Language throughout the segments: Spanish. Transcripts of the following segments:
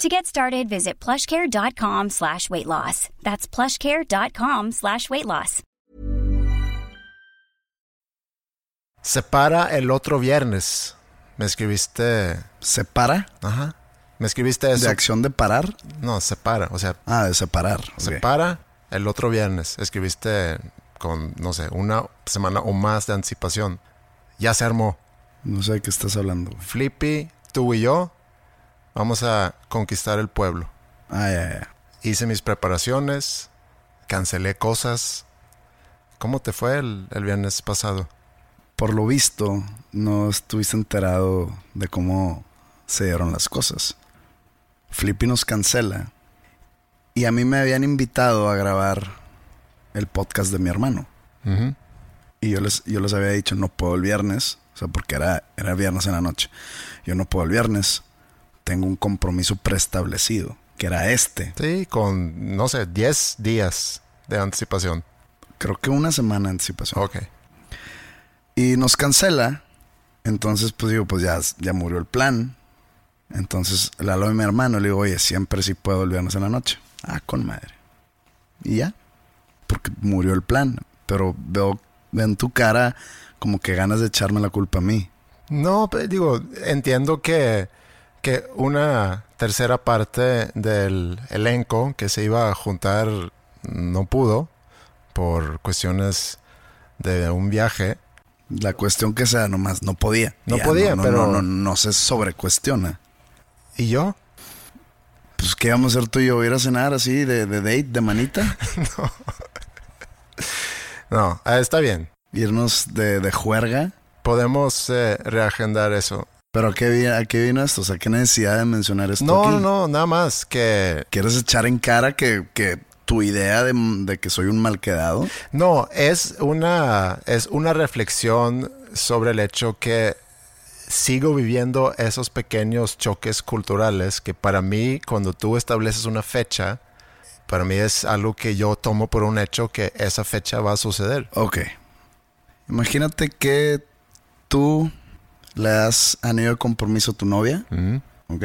To get started, visit plushcare.com slash weight loss. That's plushcare.com slash weight loss. Separa el otro viernes. Me escribiste. ¿Separa? Ajá. Me escribiste eso. ¿De acción de parar? No, separa. O sea, Ah, de separar. ok. separa el otro viernes. Escribiste con, no sé, una semana o más de anticipación. Ya se armó. No sé de qué estás hablando. Flippy, tú y yo vamos a conquistar el pueblo. Ah, ya, ya. Hice mis preparaciones, cancelé cosas. ¿Cómo te fue el, el viernes pasado? Por lo visto, no estuviste enterado de cómo se dieron las cosas. Flippy nos cancela. Y a mí me habían invitado a grabar el podcast de mi hermano. Y yo les, yo les había dicho, no puedo el viernes. O sea, porque era, era viernes en la noche. Yo no puedo el viernes. Tengo un compromiso preestablecido, que era este. Sí, con, no sé, 10 días de anticipación. Creo que una semana de anticipación. Ok. Y nos cancela. Entonces, pues digo, pues ya, ya murió el plan. Entonces le hablo a mi hermano. Le digo, oye, siempre sí puedo el viernes en la noche. Ah, con madre. Y ya. Porque murió el plan. Pero veo, veo en tu cara como que ganas de echarme la culpa a mí. No, pe- digo, entiendo que, que una tercera parte del elenco que se iba a juntar no pudo por cuestiones de un viaje. La cuestión que sea, nomás no podía. No Ya, podía, no, pero- No, no, no se sobrecuestiona. ¿Y yo? Pues, ¿qué vamos a hacer tú y yo? ¿Ir a cenar así de, de date, de manita? No, ah, está bien. ¿Irnos de, de juerga? Podemos eh, reagendar eso. ¿Pero a qué, a qué vino esto? O sea, ¿qué necesidad de mencionar esto No, aquí? no, no, nada más que... ¿Quieres echar en cara que, que tu idea de, de que soy un mal quedado? No, es una, es una reflexión sobre el hecho que sigo viviendo esos pequeños choques culturales que para mí, cuando tú estableces una fecha, para mí es algo que yo tomo por un hecho que esa fecha va a suceder. Ok. Imagínate que tú le das anillo de compromiso a tu novia. ¿ok?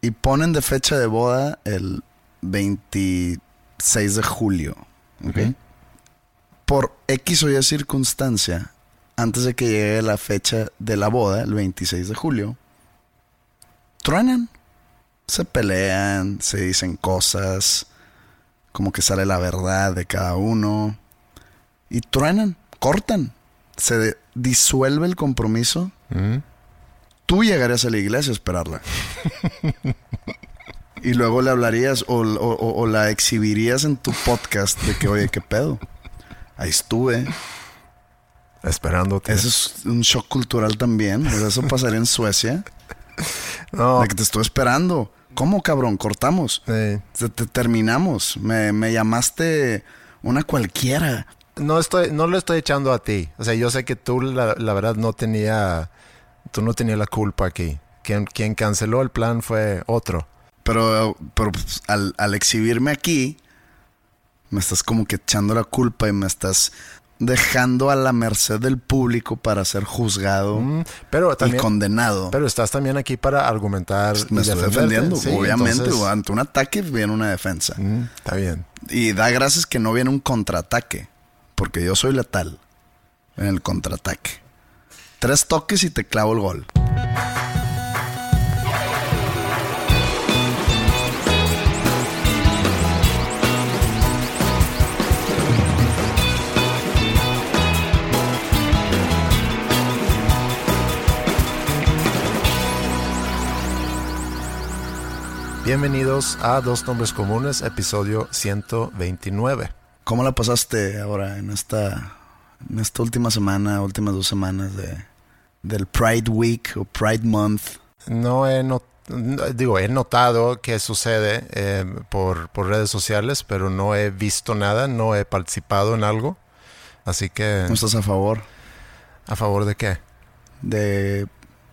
Y ponen de fecha de boda el 26 de julio, ¿ok? Por X o Y circunstancia, antes de que llegue la fecha de la boda, el 26 de julio, truenan, se pelean, se dicen cosas, como que sale la verdad de cada uno, y truenan, cortan, se disuelve el compromiso. Tú llegarías a la iglesia a esperarla. y luego le hablarías o, o- o- o la exhibirías en tu podcast de que, oye, ¿qué pedo? Ahí estuve. Esperándote. Eso es un shock cultural también. Eso pasaría en Suecia. No, De que te estoy esperando. ¿Cómo, cabrón? Cortamos. eh, Te, te terminamos. Me, me llamaste una cualquiera. No estoy, no lo estoy echando a ti. O sea, yo sé que tú la, la verdad no tenía, tú no tenías la culpa aquí. Quien, quien canceló el plan fue otro. Pero, pero pues, al, al exhibirme aquí, me estás como que echando la culpa y me estás dejando a la merced del público para ser juzgado Mm, pero y condenado. pero estás también aquí para argumentar. Pues, me y estoy defendiendo. Sí, Obviamente, entonces, ante un ataque viene una defensa. mm, está bien. Y da gracias que no viene un contraataque porque yo soy letal en el contraataque. Tres toques y te clavo el gol. Bienvenidos a Dos Nombres Comunes, episodio 129. ¿Cómo la pasaste ahora en esta, en esta última semana, últimas dos semanas de, del Pride Week o Pride Month? No he notado digo, he notado que sucede eh, por, por, redes sociales, pero no he visto nada, no he participado en algo. Así que... ¿No estás a favor? ¿A favor de qué? De,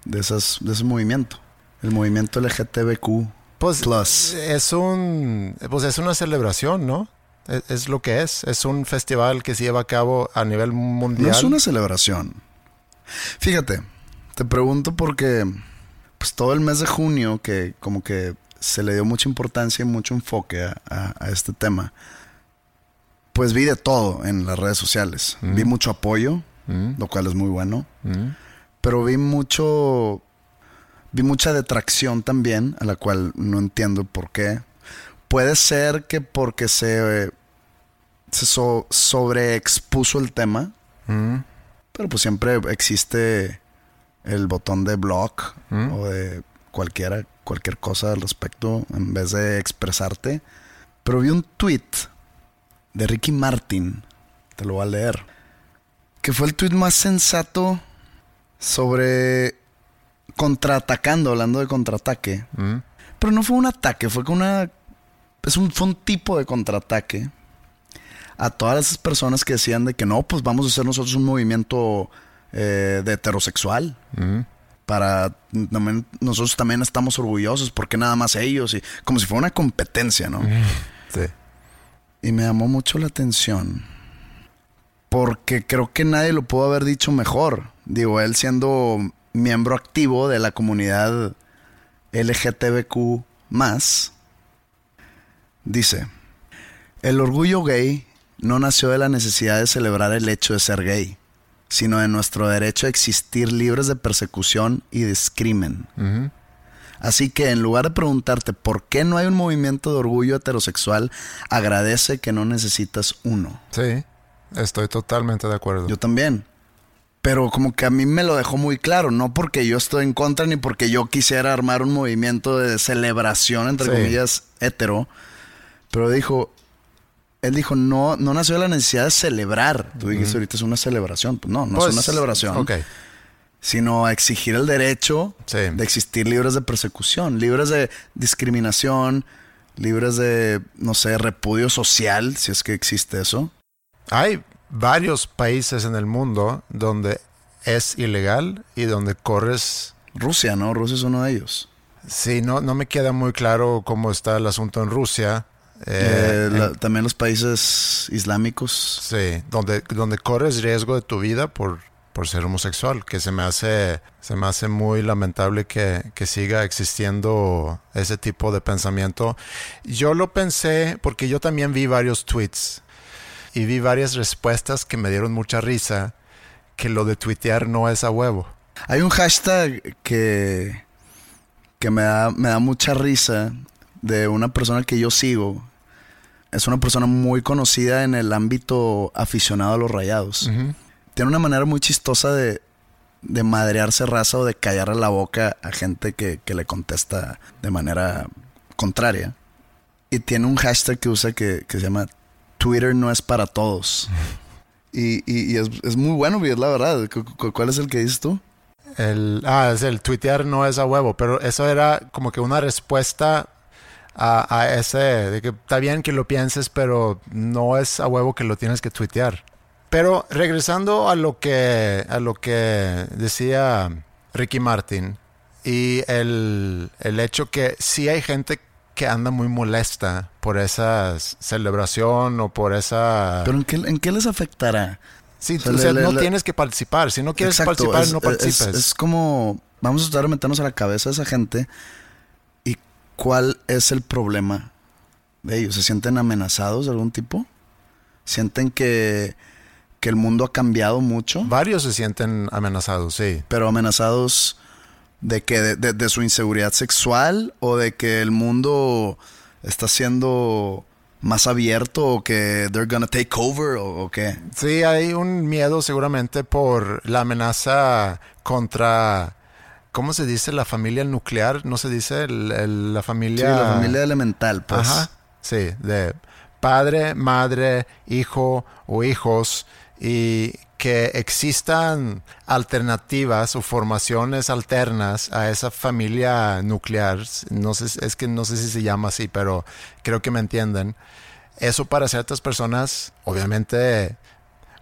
de, esas, de ese movimiento. El movimiento LGTBQ. Pues plus. es un pues es una celebración, ¿no? Es, es, lo que es. Es un festival que se lleva a cabo a nivel mundial. No es una celebración. Fíjate, te pregunto porque pues todo el mes de junio que como que se le dio mucha importancia y mucho enfoque a, este tema, pues vi de todo en las redes sociales. Mm. Vi mucho apoyo, Mm, lo cual es muy bueno, mm, pero vi mucho, vi mucha detracción también, a la cual no entiendo por qué. Puede ser que porque se, se so- sobreexpuso el tema, mm, pero pues siempre existe el botón de block Mm. o de cualquiera, cualquier cosa al respecto en vez de expresarte. Pero vi un tweet de Ricky Martin, te lo voy a leer, que fue el tweet más sensato sobre contraatacando, hablando de contraataque. mm. Pero no fue un ataque, fue con una. Es un, fue un tipo de contraataque a todas esas personas que decían de que no, pues vamos a hacer nosotros un movimiento eh, de heterosexual. Para. también- nosotros también estamos orgullosos, porque nada más ellos. Y como si fuera una competencia, ¿no? Sí. Y me llamó mucho la atención. Porque creo que nadie lo pudo haber dicho mejor. Digo, él siendo miembro activo de la comunidad LGTBQ. Dice: El orgullo gay no nació de la necesidad de celebrar el hecho de ser gay, sino de nuestro derecho a existir libres de persecución y discrimen. Así que en lugar de preguntarte por qué no hay un movimiento de orgullo heterosexual, agradece que no necesitas uno. Sí, estoy totalmente de acuerdo. Yo también. Pero como que a mí me lo dejó muy claro, no porque yo estoy en contra ni porque yo quisiera armar un movimiento de celebración, entre Sí. comillas, hetero. Pero dijo, él dijo, no, no nació de la necesidad de celebrar. Tú dijiste ahorita es una celebración. Pues no, no Pues, es una celebración. Ok, Sino a exigir el derecho Sí. de existir libres de persecución, libres de discriminación, libres de, no sé, repudio social, si es que existe eso. Hay varios países en el mundo donde es ilegal y donde corres... Rusia, ¿no? Rusia es uno de ellos. Sí, no, no me queda muy claro cómo está el asunto en Rusia. Eh, Eh, la- en- también los países islámicos. Sí, donde, donde corres riesgo de tu vida por, por ser homosexual, que se me hace, se me hace muy lamentable que, que siga existiendo ese tipo de pensamiento. Yo lo pensé porque yo también vi varios tweets y vi varias respuestas que me dieron mucha risa, que lo de tuitear no es a huevo. Hay un hashtag que, que me, da, me da mucha risa de una persona que yo sigo. Es una persona muy conocida en el ámbito aficionado a los rayados. Tiene una manera muy chistosa de, de madrearse raza o de callarle la boca a gente que, que le contesta de manera contraria. Y tiene un hashtag que usa que, que se llama Twitter no es para todos. Y, y- y es, es muy bueno, y es la verdad. Cu- cu- ¿Cuál es el que dices tú? El, ah, es el tuitear no es a huevo, pero eso era como que una respuesta a, a ese, de que está bien que lo pienses, pero no es a huevo que lo tienes que tuitear. Pero regresando a lo que, a lo que decía Ricky Martin y el, el hecho que sí hay gente que anda muy molesta por esa celebración o por esa... Pero ¿en qué, en qué les afectará? Sí, o sea, o sea, le- le- no le- tienes que participar. Si no quieres Exacto, participar, es- no es- participes. Es, como, vamos a estar meternos a la cabeza de esa gente cuál es el problema de ellos. ¿Se sienten amenazados de algún tipo? ¿Sienten que, que el mundo ha cambiado mucho? Varios se sienten amenazados, sí. Pero amenazados de que de, de- de su inseguridad sexual o de que el mundo está siendo más abierto o que they're gonna take over o, o qué. Sí, hay un miedo seguramente por la amenaza contra ¿cómo se dice? La familia nuclear, no se dice el- el- la Sí, familia... la familia elemental, pues. Ajá, sí, de padre, madre, hijo o hijos y que existan alternativas o formaciones alternas a esa familia nuclear. No sé, es que no sé si se llama así, pero creo que me entienden. Eso para ciertas personas, obviamente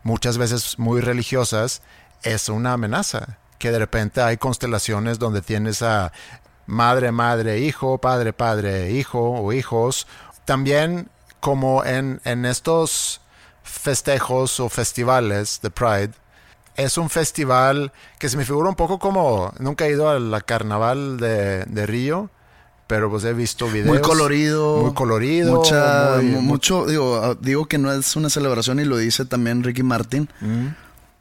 muchas veces muy religiosas, es una amenaza. Que de repente hay constelaciones donde tienes a madre, madre, hijo, padre, padre, hijo o hijos. También como en, en estos festejos o festivales de Pride, es un festival que se me figura un poco como, nunca he ido a la carnaval de, de Río, pero pues he visto videos. Muy colorido. Muy colorido. Mucha, muy- mu- mucho, digo, ah, digo que no es una celebración y lo dice también Ricky Martin,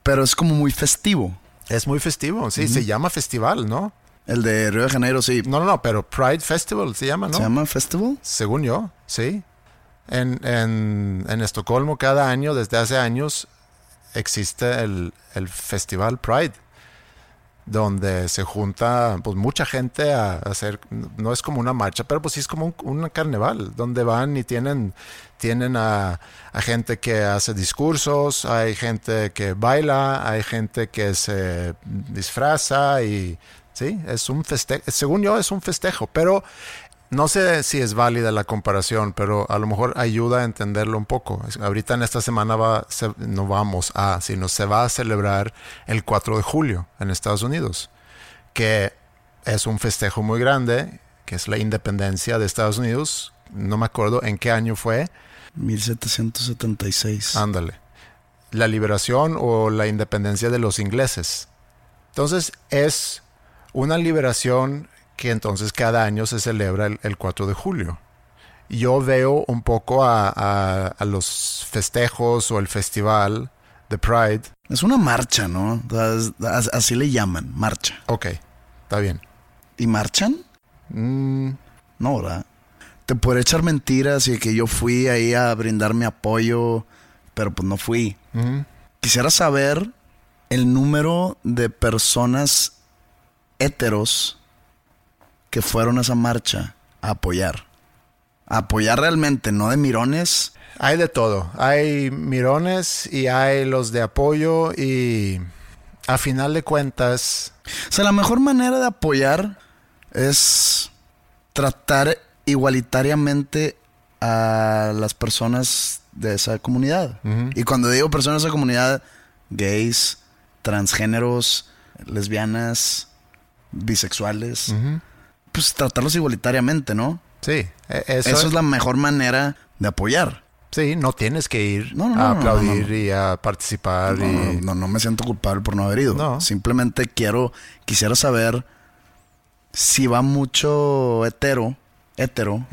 pero es como muy festivo. Es muy festivo, sí, se llama festival, ¿no? El de Río de Janeiro, sí. No, no, no, pero Pride Festival se llama, ¿no? ¿Se llama Festival? Según yo, sí. En, en, en Estocolmo cada año, desde hace años, existe el, el Festival Pride, donde se junta pues mucha gente a, hacer, no es como una marcha, pero pues sí es como un, un carnaval, donde van y tienen, tienen a, a gente que hace discursos, hay gente que baila, hay gente que se disfraza y sí, es un festejo, según yo es un festejo, pero no sé si es válida la comparación, pero a lo mejor ayuda a entenderlo un poco. Ahorita en esta semana va, se- no vamos a, sino se va a celebrar el 4 de julio en Estados Unidos, que es un festejo muy grande, que es la independencia de Estados Unidos. No me acuerdo en qué año fue. 1776. Ándale. La liberación o la independencia de los ingleses. Entonces es una liberación que entonces cada año se celebra el, el 4 de julio. Yo veo un poco a, a- a los festejos o el festival de Pride. Es una marcha, ¿no? Así le llaman, marcha. Ok, está bien. ¿Y marchan? Mm, No, ¿verdad? Te podré echar mentiras y que yo fui ahí a brindar mi apoyo, pero pues no fui. Quisiera saber el número de personas héteros que fueron a esa marcha a apoyar. A apoyar realmente, no de mirones. Hay de todo. Hay mirones y hay los de apoyo y a final de cuentas O sea, la mejor manera de apoyar es tratar igualitariamente a las personas de esa comunidad. Y cuando digo personas de esa comunidad, gays, transgéneros, lesbianas, bisexuales. Pues tratarlos igualitariamente, ¿no? Sí, e- eso, Eso es la mejor manera de apoyar. Sí, no tienes que ir No, no, no, a aplaudir y a participar. No, y... no, no me siento culpable por no haber ido. No. Simplemente quiero, quisiera saber si va mucho hetero, hetero,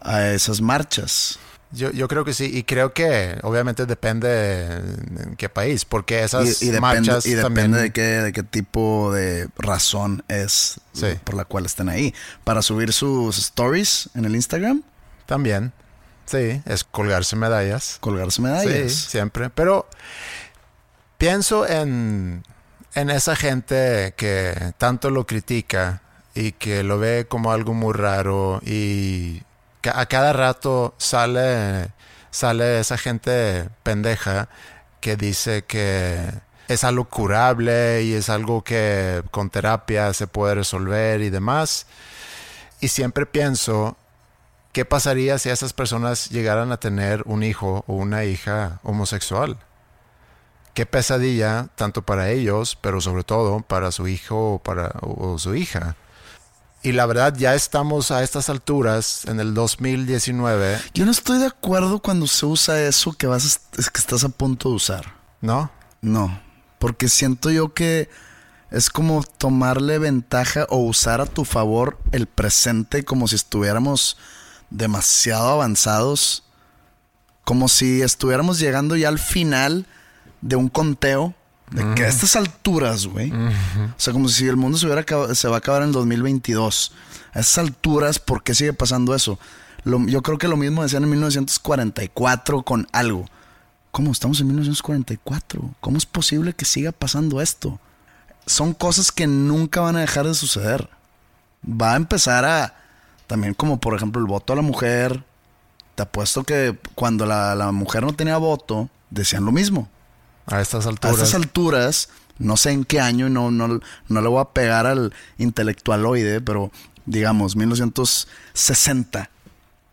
a esas marchas. Yo, yo creo que sí, y creo que obviamente depende en qué país, porque esas Y, y depende, marchas y depende también... de, qué, de qué tipo de razón es Sí. por la cual estén ahí. Para subir sus stories en el Instagram, También, sí, es colgarse medallas. colgarse medallas. Sí, siempre. Pero pienso en, en esa gente que tanto lo critica y que lo ve como algo muy raro y a cada rato sale, sale esa gente pendeja que dice que es algo curable y es algo que con terapia se puede resolver y demás. Y siempre pienso, ¿qué pasaría si esas personas llegaran a tener un hijo o una hija homosexual? Qué pesadilla, tanto para ellos, pero sobre todo para su hijo o, para, o su hija. Y la verdad, ya estamos a estas alturas, en el 2019, Yo no estoy de acuerdo cuando se usa eso que vas es que estás a punto de usar. ¿no? No, porque siento yo que es como tomarle ventaja o usar a tu favor el presente como si estuviéramos demasiado avanzados, como si estuviéramos llegando ya al final de un conteo de que a estas alturas, güey, o sea, como si el mundo se, hubiera se va a acabar en el 2022. A esas alturas, ¿por qué sigue pasando eso? Lo- yo creo que lo mismo decían en 1944 con algo. ¿Cómo estamos en 1944? ¿Cómo es posible que siga pasando esto? son cosas que nunca van a dejar de suceder. Va a empezar a, también como por ejemplo el voto a la mujer. Te apuesto que cuando la, la mujer no tenía voto, decían lo mismo. A estas A alturas. estas alturas, no sé en qué año, y no, no, no le voy a pegar al intelectualoide, pero digamos, 1960.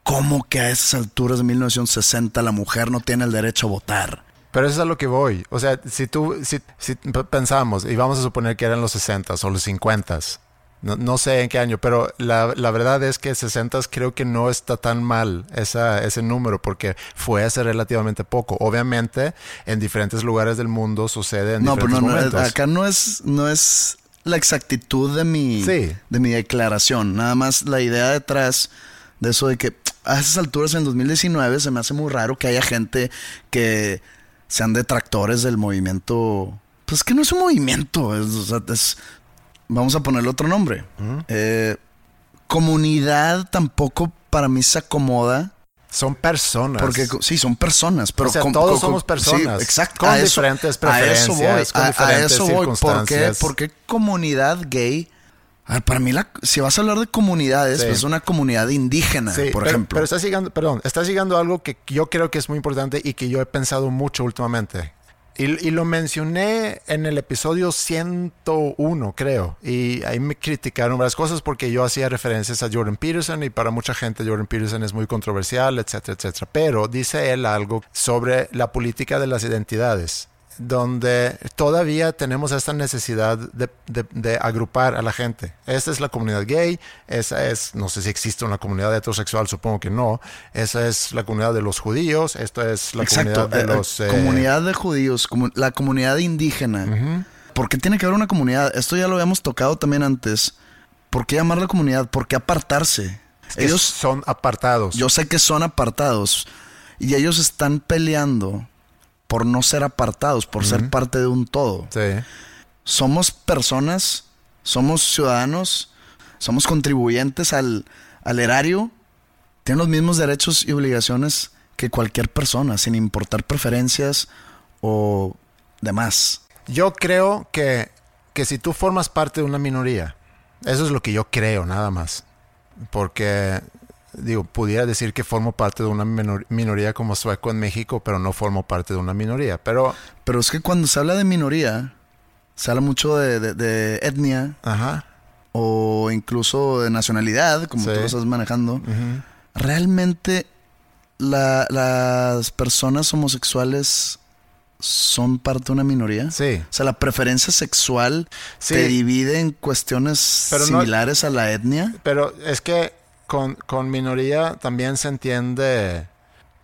¿Cómo que a esas alturas de 1960 la mujer no tiene el derecho a votar? Pero eso es a lo que voy. O sea, si tú, si, si pensamos, y vamos a suponer que eran los 60 o los 50 no, no sé en qué año, pero la, la verdad es que 60 creo que no está tan mal esa, ese número porque fue hace relativamente poco. Obviamente, en diferentes lugares del mundo sucede en No, pero diferentes no, no, momentos. acá no es, no es la exactitud de mi, Sí. de mi declaración. Nada más la idea detrás de eso de que a esas alturas en 2019 se me hace muy raro que haya gente que sean detractores del movimiento. Pues que no es un movimiento, es, o sea, es- vamos a ponerle otro nombre. Eh, comunidad tampoco para mí se acomoda. Son personas. Porque sí, son personas, pero O sea, com- todos somos sí, personas, exacto. con a eso- diferentes a eso voy, preferencias, con a- a diferentes eso voy. ¿Por qué, circunstancias. por qué comunidad gay? A ver, para mí, la, si vas a hablar de comunidades, Sí. pues es una comunidad indígena, Sí, por pero, ejemplo. Pero estás llegando, perdón, estás llegando a algo que yo creo que es muy importante y que yo he pensado mucho últimamente. Y, lo mencioné en el episodio 101, creo. Y ahí me criticaron varias cosas porque yo hacía referencias a Jordan Peterson y para mucha gente Jordan Peterson es muy controversial, etcétera, etcétera. Pero dice él algo sobre la política de las identidades donde todavía tenemos esta necesidad de, de- de agrupar a la gente. Esta es la comunidad gay, esa es, no sé si existe una comunidad heterosexual, supongo que no, esa es la comunidad de los judíos, esta es la Exacto. comunidad de eh, eh, los... eh, comunidad de judíos, la comunidad indígena. ¿Por qué tiene que haber una comunidad? Esto ya lo habíamos tocado también antes. ¿Por qué llamarla comunidad? ¿Por qué apartarse? Ellos son apartados. Yo sé que son apartados y ellos están peleando por no ser apartados, por ser parte de un todo. Sí. Somos personas, somos ciudadanos, somos contribuyentes al, al erario, tienen los mismos derechos y obligaciones que cualquier persona, sin importar preferencias o demás. Yo creo que, que si tú formas parte de una minoría, eso es lo que yo creo, nada más. Porque, digo, pudiera decir que formo parte de una minoría como sueco en México, pero no formo parte de una minoría. Pero, Pero es que cuando se habla de minoría, se habla mucho de, de- de etnia ajá, o incluso de nacionalidad, como Sí. tú lo estás manejando. ¿Realmente la- las personas homosexuales son parte de una minoría? sí. O sea, la preferencia sexual Sí. te divide en cuestiones Pero no- similares a la etnia. Pero es que con, con minoría también se entiende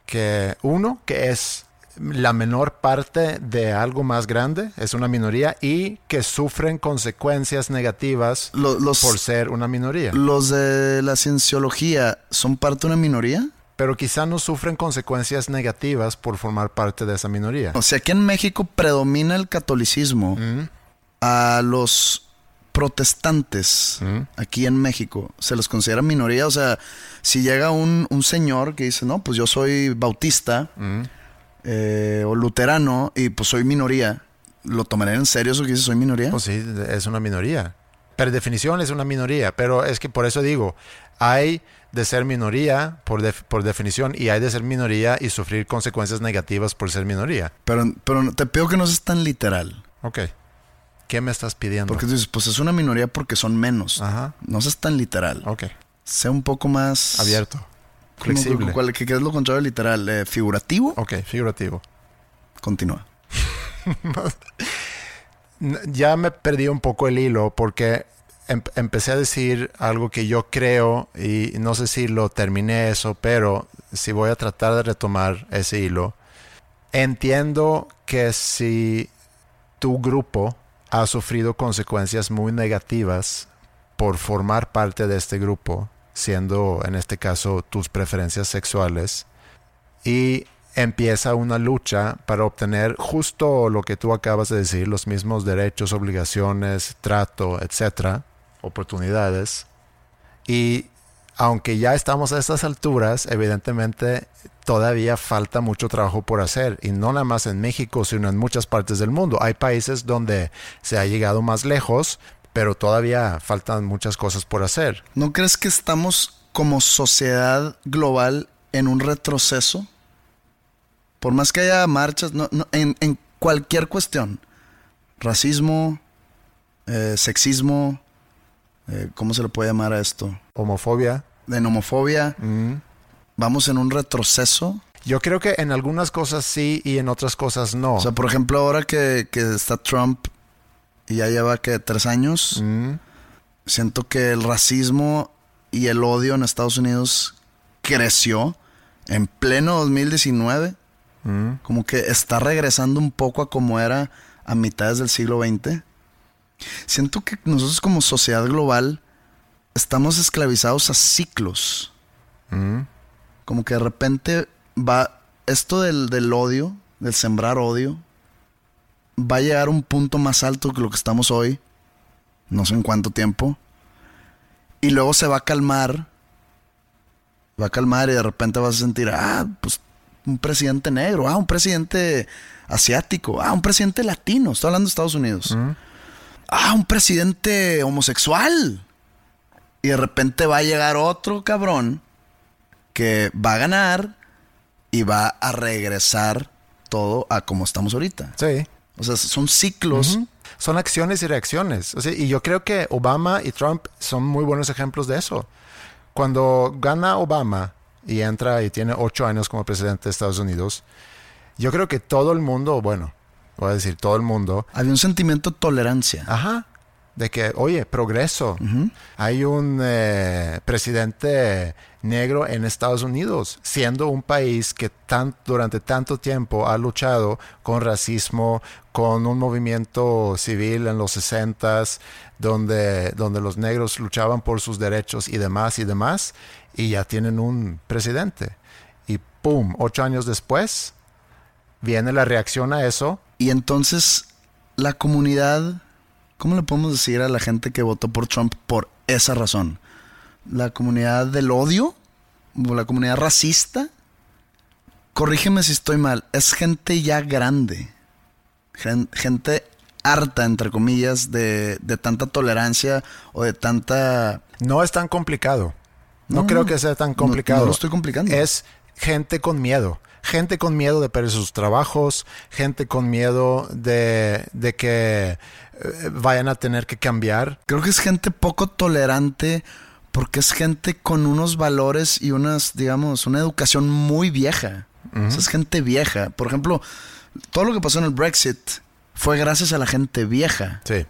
que uno, que es la menor parte de algo más grande, es una minoría, y que sufren consecuencias negativas Lo- Los, por ser una minoría. los de la cienciología son parte de una minoría. Pero quizá no sufren consecuencias negativas por formar parte de esa minoría. O sea, aquí en México predomina el catolicismo. Mm, A los protestantes aquí en México se los considera minoría. O sea, si llega un, un señor que dice, no, pues yo soy bautista eh, o luterano y pues soy minoría, ¿lo tomaré en serio eso que dice soy minoría? Pues sí, es una minoría. Per definición es una minoría, pero es que por eso digo, hay de ser minoría por, def- por definición y hay de ser minoría y sufrir consecuencias negativas por ser minoría. Pero, pero te pido que no seas tan literal. Ok. ¿Qué me estás pidiendo? Porque tú dices, pues es una minoría porque son menos. Ajá. No seas tan literal. Ok. Sea un poco más... Abierto. ¿Cómo- Flexible. ¿Cuál, qué, qué es lo contrario de literal? Eh, ¿Figurativo? Ok, figurativo. Continúa. Ya me perdí un poco el hilo porque em- empecé a decir algo que yo creo y no sé si lo terminé eso, pero si voy a tratar de retomar ese hilo. Entiendo que si tu grupo ha sufrido consecuencias muy negativas por formar parte de este grupo, siendo en este caso tus preferencias sexuales, y empieza una lucha para obtener justo lo que tú acabas de decir, los mismos derechos, obligaciones, trato, etcétera, oportunidades. Y aunque ya estamos a estas alturas, evidentemente todavía falta mucho trabajo por hacer y no nada más en México, sino en muchas partes del mundo. Hay países donde se ha llegado más lejos, pero todavía faltan muchas cosas por hacer. ¿No crees que estamos como sociedad global en un retroceso? Por más que haya marchas, en, cualquier cuestión, racismo, eh, sexismo, eh, ¿cómo se le puede llamar a esto? Homofobia. En homofobia. Mm. Vamos en un retroceso. Yo creo que en algunas cosas sí y en otras cosas no. O sea, por ejemplo, ahora que, está Trump y ya lleva que tres años, mm. siento que el racismo y el odio en Estados Unidos creció en pleno 2019. Mm. Como que está regresando un poco a como era a mitades del siglo XX. Siento que nosotros como sociedad global estamos esclavizados a ciclos. Mm. Como que de repente va esto del, del, odio, del sembrar odio, va a llegar a un punto más alto que lo que estamos hoy, no sé en cuánto tiempo, y luego se va a calmar, va a calmar y de repente vas a sentir, ah, pues un presidente negro, ah, un presidente asiático, ah, un presidente latino, estoy hablando de Estados Unidos, ah, un presidente homosexual. Y de repente va a llegar otro cabrón que va a ganar y va a regresar todo a como estamos ahorita. Sí. O sea, son ciclos. Son acciones y reacciones. y yo creo que Obama y Trump son muy buenos ejemplos de eso. Cuando gana Obama y entra y tiene ocho años como presidente de Estados Unidos, yo creo que todo el mundo, bueno, voy a decir todo el mundo. Había un sentimiento de tolerancia. Ajá de que, oye, progreso. Hay un eh, presidente negro en Estados Unidos, siendo un país que tan, durante tanto tiempo ha luchado con racismo, con un movimiento civil en los 60 donde, donde los negros luchaban por sus derechos y demás y demás, y ya tienen un presidente. Y ¡pum! Ocho años después, viene la reacción a eso. Y entonces la comunidad ¿Cómo le podemos decir a la gente que votó por Trump por esa razón? ¿La comunidad del odio? ¿O la comunidad racista? Corrígeme si estoy mal. Es gente ya grande. Gente harta, entre comillas, de, tanta tolerancia o de tanta... No es tan complicado. No, creo que sea tan complicado. No, lo estoy complicando. Es gente con miedo. Gente con miedo de perder sus trabajos, gente con miedo de, de que eh, vayan a tener que cambiar. Creo que es gente poco tolerante porque es gente con unos valores y unas, digamos, una educación muy vieja. es gente vieja. Por ejemplo, todo lo que pasó en el Brexit fue gracias a la gente vieja. Sí.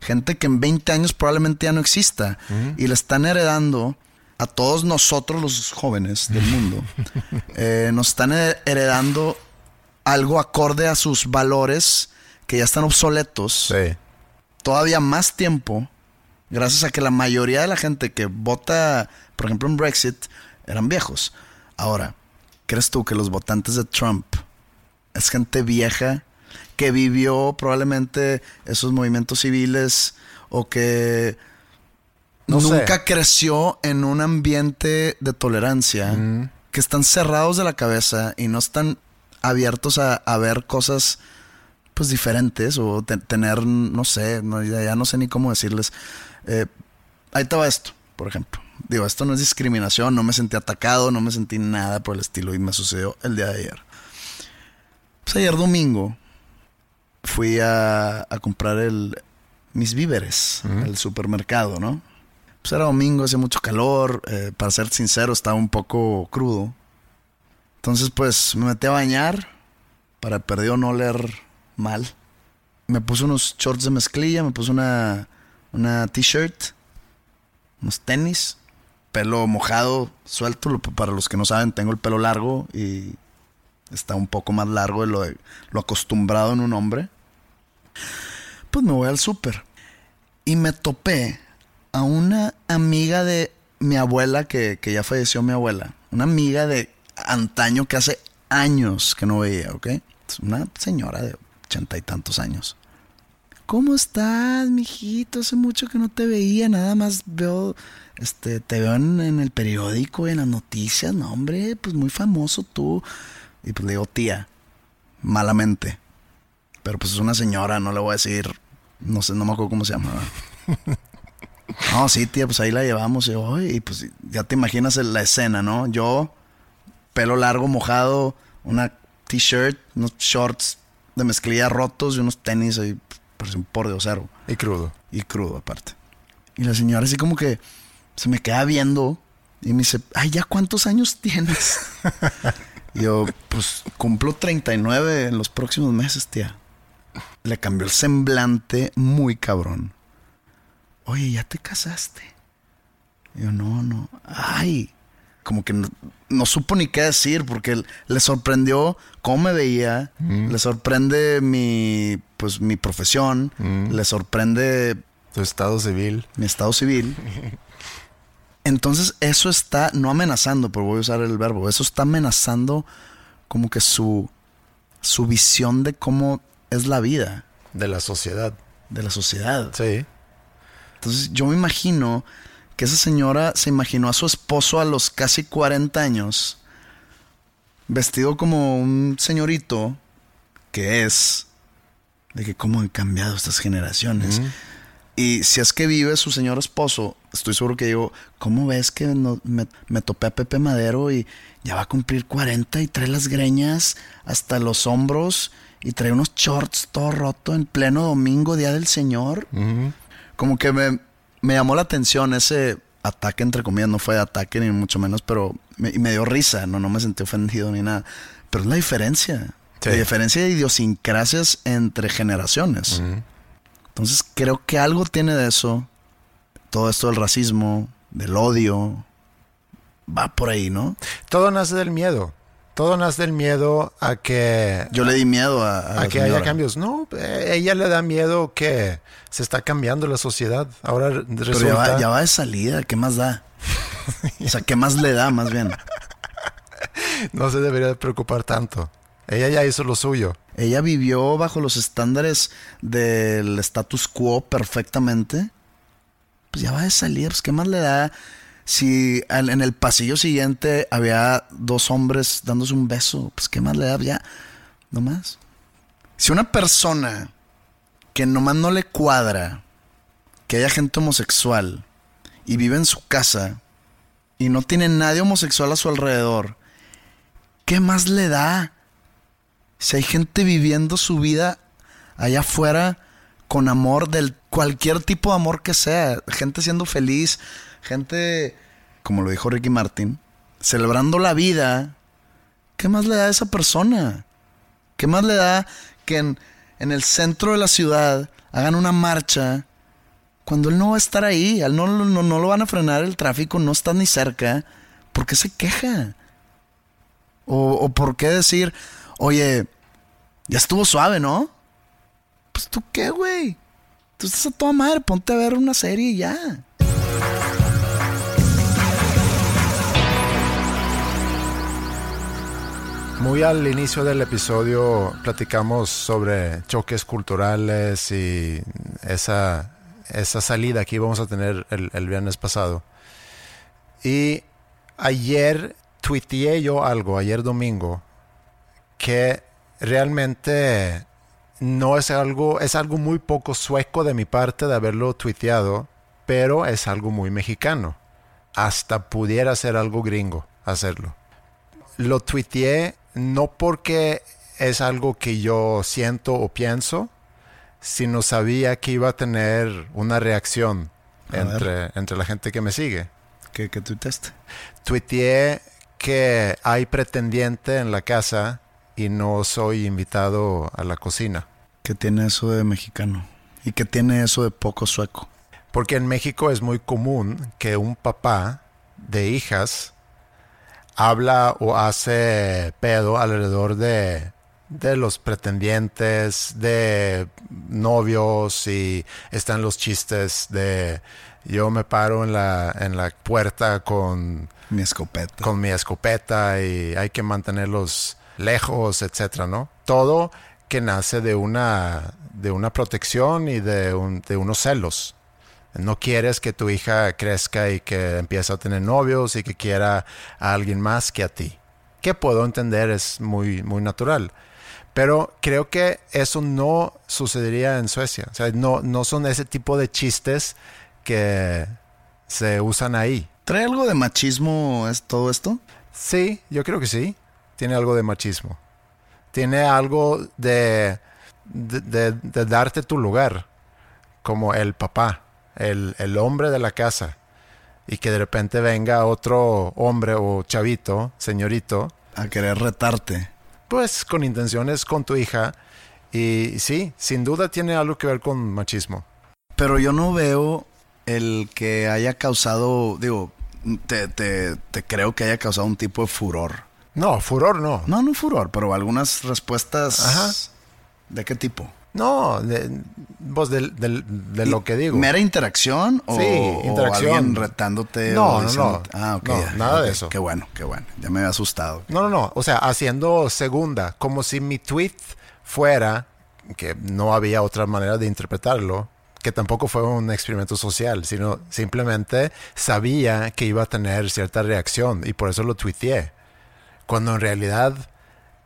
Gente que en 20 años probablemente ya no exista. Y le están heredando a todos nosotros los jóvenes del mundo. Eh, nos están heredando algo acorde a sus valores que ya están obsoletos, todavía más tiempo, gracias a que la mayoría de la gente que vota, por ejemplo, en Brexit, eran viejos. Ahora, ¿crees tú que los votantes de Trump es gente vieja que vivió probablemente esos movimientos civiles o que nunca creció en un ambiente de tolerancia, mm. que están cerrados de la cabeza y no están abiertos a, a ver cosas pues diferentes o tener, no sé, ya, no sé ni cómo decirles. Eh, ahí estaba esto, por ejemplo. Digo, esto no es discriminación, no me sentí atacado, no me sentí nada por el estilo y me sucedió el día de ayer. Pues ayer domingo fui a, comprar el, mis víveres, el supermercado, ¿no? Pues era domingo, hacía mucho calor, eh, para ser sincero estaba un poco crudo. Entonces pues me metí a bañar para perdido no leer mal. Me puse unos shorts de mezclilla, me puse una, una t-shirt, unos tenis, pelo mojado, suelto. Para los que no saben, tengo el pelo largo y está un poco más largo de lo, lo acostumbrado en un hombre. Pues me voy al súper y me topé a una amiga de mi abuela, que, que, ya falleció mi abuela. Una amiga de antaño que hace años que no veía, ¿ok? Una señora de ochenta y tantos años. ¿Cómo estás, mijito? Hace mucho que no te veía, nada más veo, este, te veo en, en el periódico y en las noticias, no, hombre, pues muy famoso tú. Y pues le digo, tía, malamente. Pero pues es una señora, no le voy a decir, no sé, no me acuerdo cómo se llama. No, sí, tía, pues ahí la llevamos. Y, "Ay", y pues ya te imaginas la escena, ¿no? Yo, pelo largo, mojado, una t-shirt, unos shorts de mezclilla rotos y unos tenis ahí, parece un por de cero. Y crudo. Y crudo aparte. Y la señora así como que se me queda viendo y me dice, ay, ¿ya cuántos años tienes? y yo, pues cumplo 39 en los próximos meses, tía. Le cambió el semblante muy cabrón. Oye, ¿ya te casaste? Y yo, no, no. Ay, como que no, supo ni qué decir porque le sorprendió cómo me veía, le sorprende mi, pues, mi profesión, le sorprende Tu estado civil. mi estado civil. Entonces eso está, no amenazando, pero voy a usar el verbo, eso está amenazando como que su, su visión de cómo es la vida, De la sociedad. de la sociedad. Sí. Entonces yo me imagino que esa señora se imaginó a su esposo a los casi 40 años, vestido como un señorito que es, de que cómo han cambiado estas generaciones. Y si es que vive su señor esposo, estoy seguro que digo, ¿cómo ves que no- me, me topé a Pepe Madero y ya va a cumplir 40 y trae las greñas hasta los hombros y trae unos shorts todo roto en pleno domingo, Día del Señor? Como que me, me llamó la atención ese ataque, entre comillas, no fue ataque ni mucho menos, pero me, y me dio risa, no, no me sentí ofendido ni nada. Pero es la diferencia, Sí. la diferencia de idiosincrasias entre generaciones. Entonces creo que algo tiene de eso, todo esto del racismo, del odio, va por ahí, ¿no? Todo nace del miedo. Todo nace del miedo a que, Yo le di miedo a, a que haya cambios. No, eh, ella le da miedo que se está cambiando la sociedad. Ahora re- Pero resulta... ya va, ya va de salida, ¿qué más da? O sea, ¿qué más le da más bien? No se debería de preocupar tanto. Ella ya hizo lo suyo. Ella vivió bajo los estándares del status quo perfectamente. Pues ya va de salir, pues qué más le da si en el pasillo siguiente había dos hombres dándose un beso, pues qué más le da ya, no más. Si una persona que nomás no le cuadra que haya gente homosexual y vive en su casa y no tiene nadie homosexual a su alrededor, ¿qué más le da? Si hay gente viviendo su vida allá afuera con amor del cualquier tipo de amor que sea, gente siendo feliz, gente, como lo dijo Ricky Martin, celebrando la vida, ¿qué más le da a esa persona? ¿Qué más le da que en, en el centro de la ciudad hagan una marcha cuando él no va a estar ahí? A él no, no, no lo van a frenar el tráfico, no está ni cerca. ¿Por qué se queja? O, o por qué decir, oye, ya estuvo suave, ¿no? Pues tú qué, güey. Tú estás a toda madre, ponte a ver una serie y ya. Muy al inicio del episodio platicamos sobre choques culturales y esa, esa salida que íbamos a tener el, el viernes pasado. Y ayer tuiteé yo algo, ayer domingo, que realmente no es algo, es algo muy poco sueco de mi parte de haberlo tuiteado, pero es algo muy mexicano. Hasta pudiera ser algo gringo hacerlo lo tuiteé no porque es algo que yo siento o pienso, sino sabía que iba a tener una reacción entre, entre la gente que me sigue. ¿Qué, qué tuiteaste? Tuiteé que hay pretendiente en la casa y no soy invitado a la cocina. ¿Qué tiene eso de mexicano? ¿Y qué tiene eso de poco sueco? Porque en México es muy común que un papá de hijas habla o hace pedo alrededor de, de los pretendientes, de novios y están los chistes de yo me paro en la, en la puerta con, Mi escopeta. con mi escopeta y hay que mantenerlos lejos, etcétera, ¿no? Todo que nace de una de una protección y de, un- de unos celos. No quieres que tu hija crezca y que empiece a tener novios y que quiera a alguien más que a ti. Que puedo entender, es muy, muy natural. Pero creo que eso no sucedería en Suecia. O sea, no, no son ese tipo de chistes que se usan ahí. ¿Trae algo de machismo es todo esto? Sí, yo creo que sí. Tiene algo de machismo. Tiene algo de, de, de- de darte tu lugar, como el papá, el, el hombre de la casa, y que de repente venga otro hombre o chavito, señorito, A querer retarte. pues con intenciones con tu hija. Y sí, sin duda tiene algo que ver con machismo. Pero yo no veo el que haya causado, digo, te, te, te creo que haya causado un tipo de furor. No, furor no. No, no furor, pero algunas respuestas. Ajá. ¿De qué tipo? No, de, vos del- del- de, lo que digo. ¿Mera interacción o, Sí, o interacción. alguien retándote? No, o no, no. Ah, ok. No, ya, nada de eso. Qué bueno, qué bueno. Ya me había asustado. No, no, no. O sea, haciendo segunda, como si mi tweet fuera, que no había otra manera de interpretarlo, que tampoco fue un experimento social, sino simplemente sabía que iba a tener cierta reacción y por eso lo tuiteé. Cuando en realidad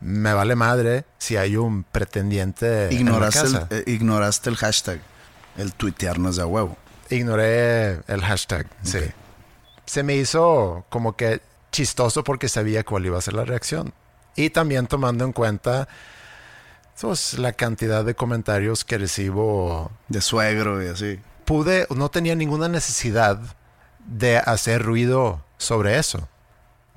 me vale madre si hay un pretendiente Ignoraste en el, la casa. eh, ignoraste el hashtag. El tuitearnos de huevo. Ignoré el hashtag, sí. Se me hizo como que chistoso porque sabía cuál iba a ser la reacción. Y también tomando en cuenta pues, la cantidad de comentarios que recibo, De suegro y así. pude, no tenía ninguna necesidad de hacer ruido sobre eso.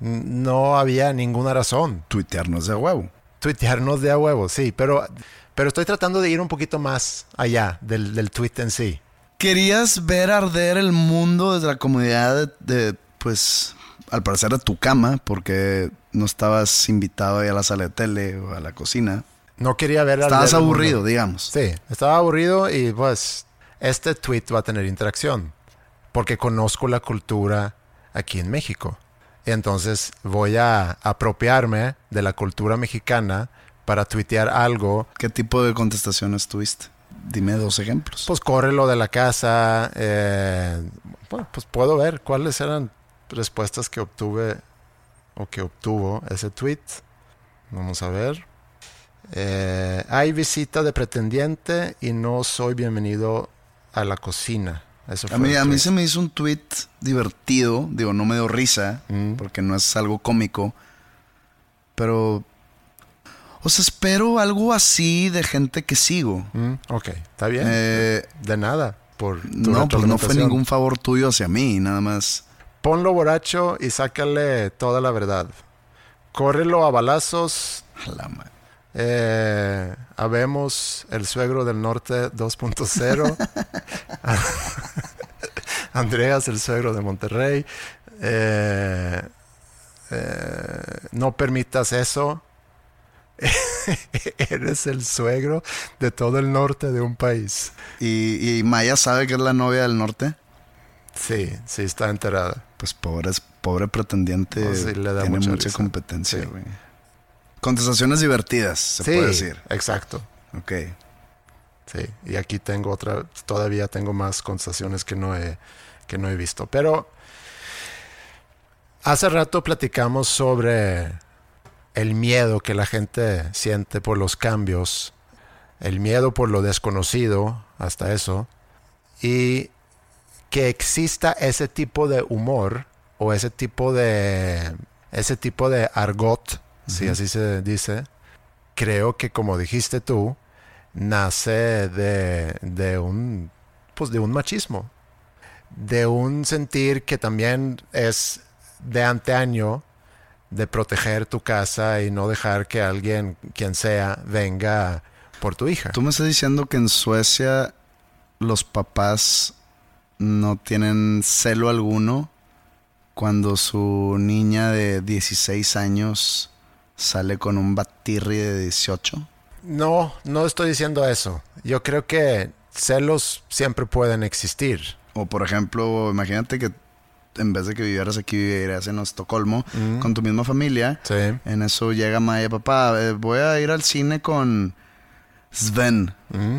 No había ninguna razón. Tuitearnos de huevo. Tuitearnos de a huevo, sí, pero, pero estoy tratando de ir un poquito más allá del, del tweet en sí. Querías ver arder el mundo desde la comodidad de, de, pues, al parecer de tu cama, porque no estabas invitado ahí a la sala de tele o a la cocina. No quería ver Estabas arder el mundo. aburrido, digamos. Sí, estaba aburrido y pues este tweet va a tener interacción porque conozco la cultura aquí en México. Y entonces voy a apropiarme de la cultura mexicana para tuitear algo. ¿Qué tipo de contestaciones tuviste? Dime dos ejemplos. Pues córrelo de la casa. eh, bueno, pues puedo ver cuáles eran respuestas que obtuve o que obtuvo ese tweet. Vamos a ver. Eh, hay visita de pretendiente y no soy bienvenido a la cocina. Eso A mí, a se me hizo un tweet divertido, digo, no me dio risa, Mm. porque no es algo cómico, pero... O sea, espero algo así de gente que sigo. Mm, ok, está bien. Eh, de nada. Por tu no, pues no fue ningún favor tuyo hacia mí, nada más. Ponlo borracho y sácale toda la verdad. Córrelo a balazos. A la madre. Eh, habemos el suegro del norte 2.0. Andreas, el suegro de Monterrey. Eh, eh, no permitas eso. Eres el suegro de todo el norte de un país. ¿Y, y Maya sabe que es la novia del norte? Sí, sí está enterada. Pues pobre, pobre pretendiente No, sí, le da tiene mucha competencia, Sí. Contestaciones divertidas, se sí, puede decir. exacto. Ok. Sí, y aquí tengo otra, todavía tengo más conversaciones que no he, que no he visto. Pero hace rato platicamos sobre el miedo que la gente siente por los cambios, el miedo por lo desconocido, hasta eso, y que exista ese tipo de humor o ese tipo de ese tipo de argot, si así se dice, creo que como dijiste tú, nace de, de un pues de un machismo, de un sentir que también es de anteaño de proteger tu casa y no dejar que alguien, quien sea, venga por tu hija. Tú me estás diciendo que en Suecia los papás no tienen celo alguno cuando su niña de 16 años sale con un batirri de 18. No, no estoy diciendo eso. Yo creo que celos siempre pueden existir. O por ejemplo, imagínate que en vez de que vivieras aquí, vivieras en Estocolmo con tu misma familia. Sí. En eso llega Maya, papá, eh, voy a ir al cine con Sven. Mm.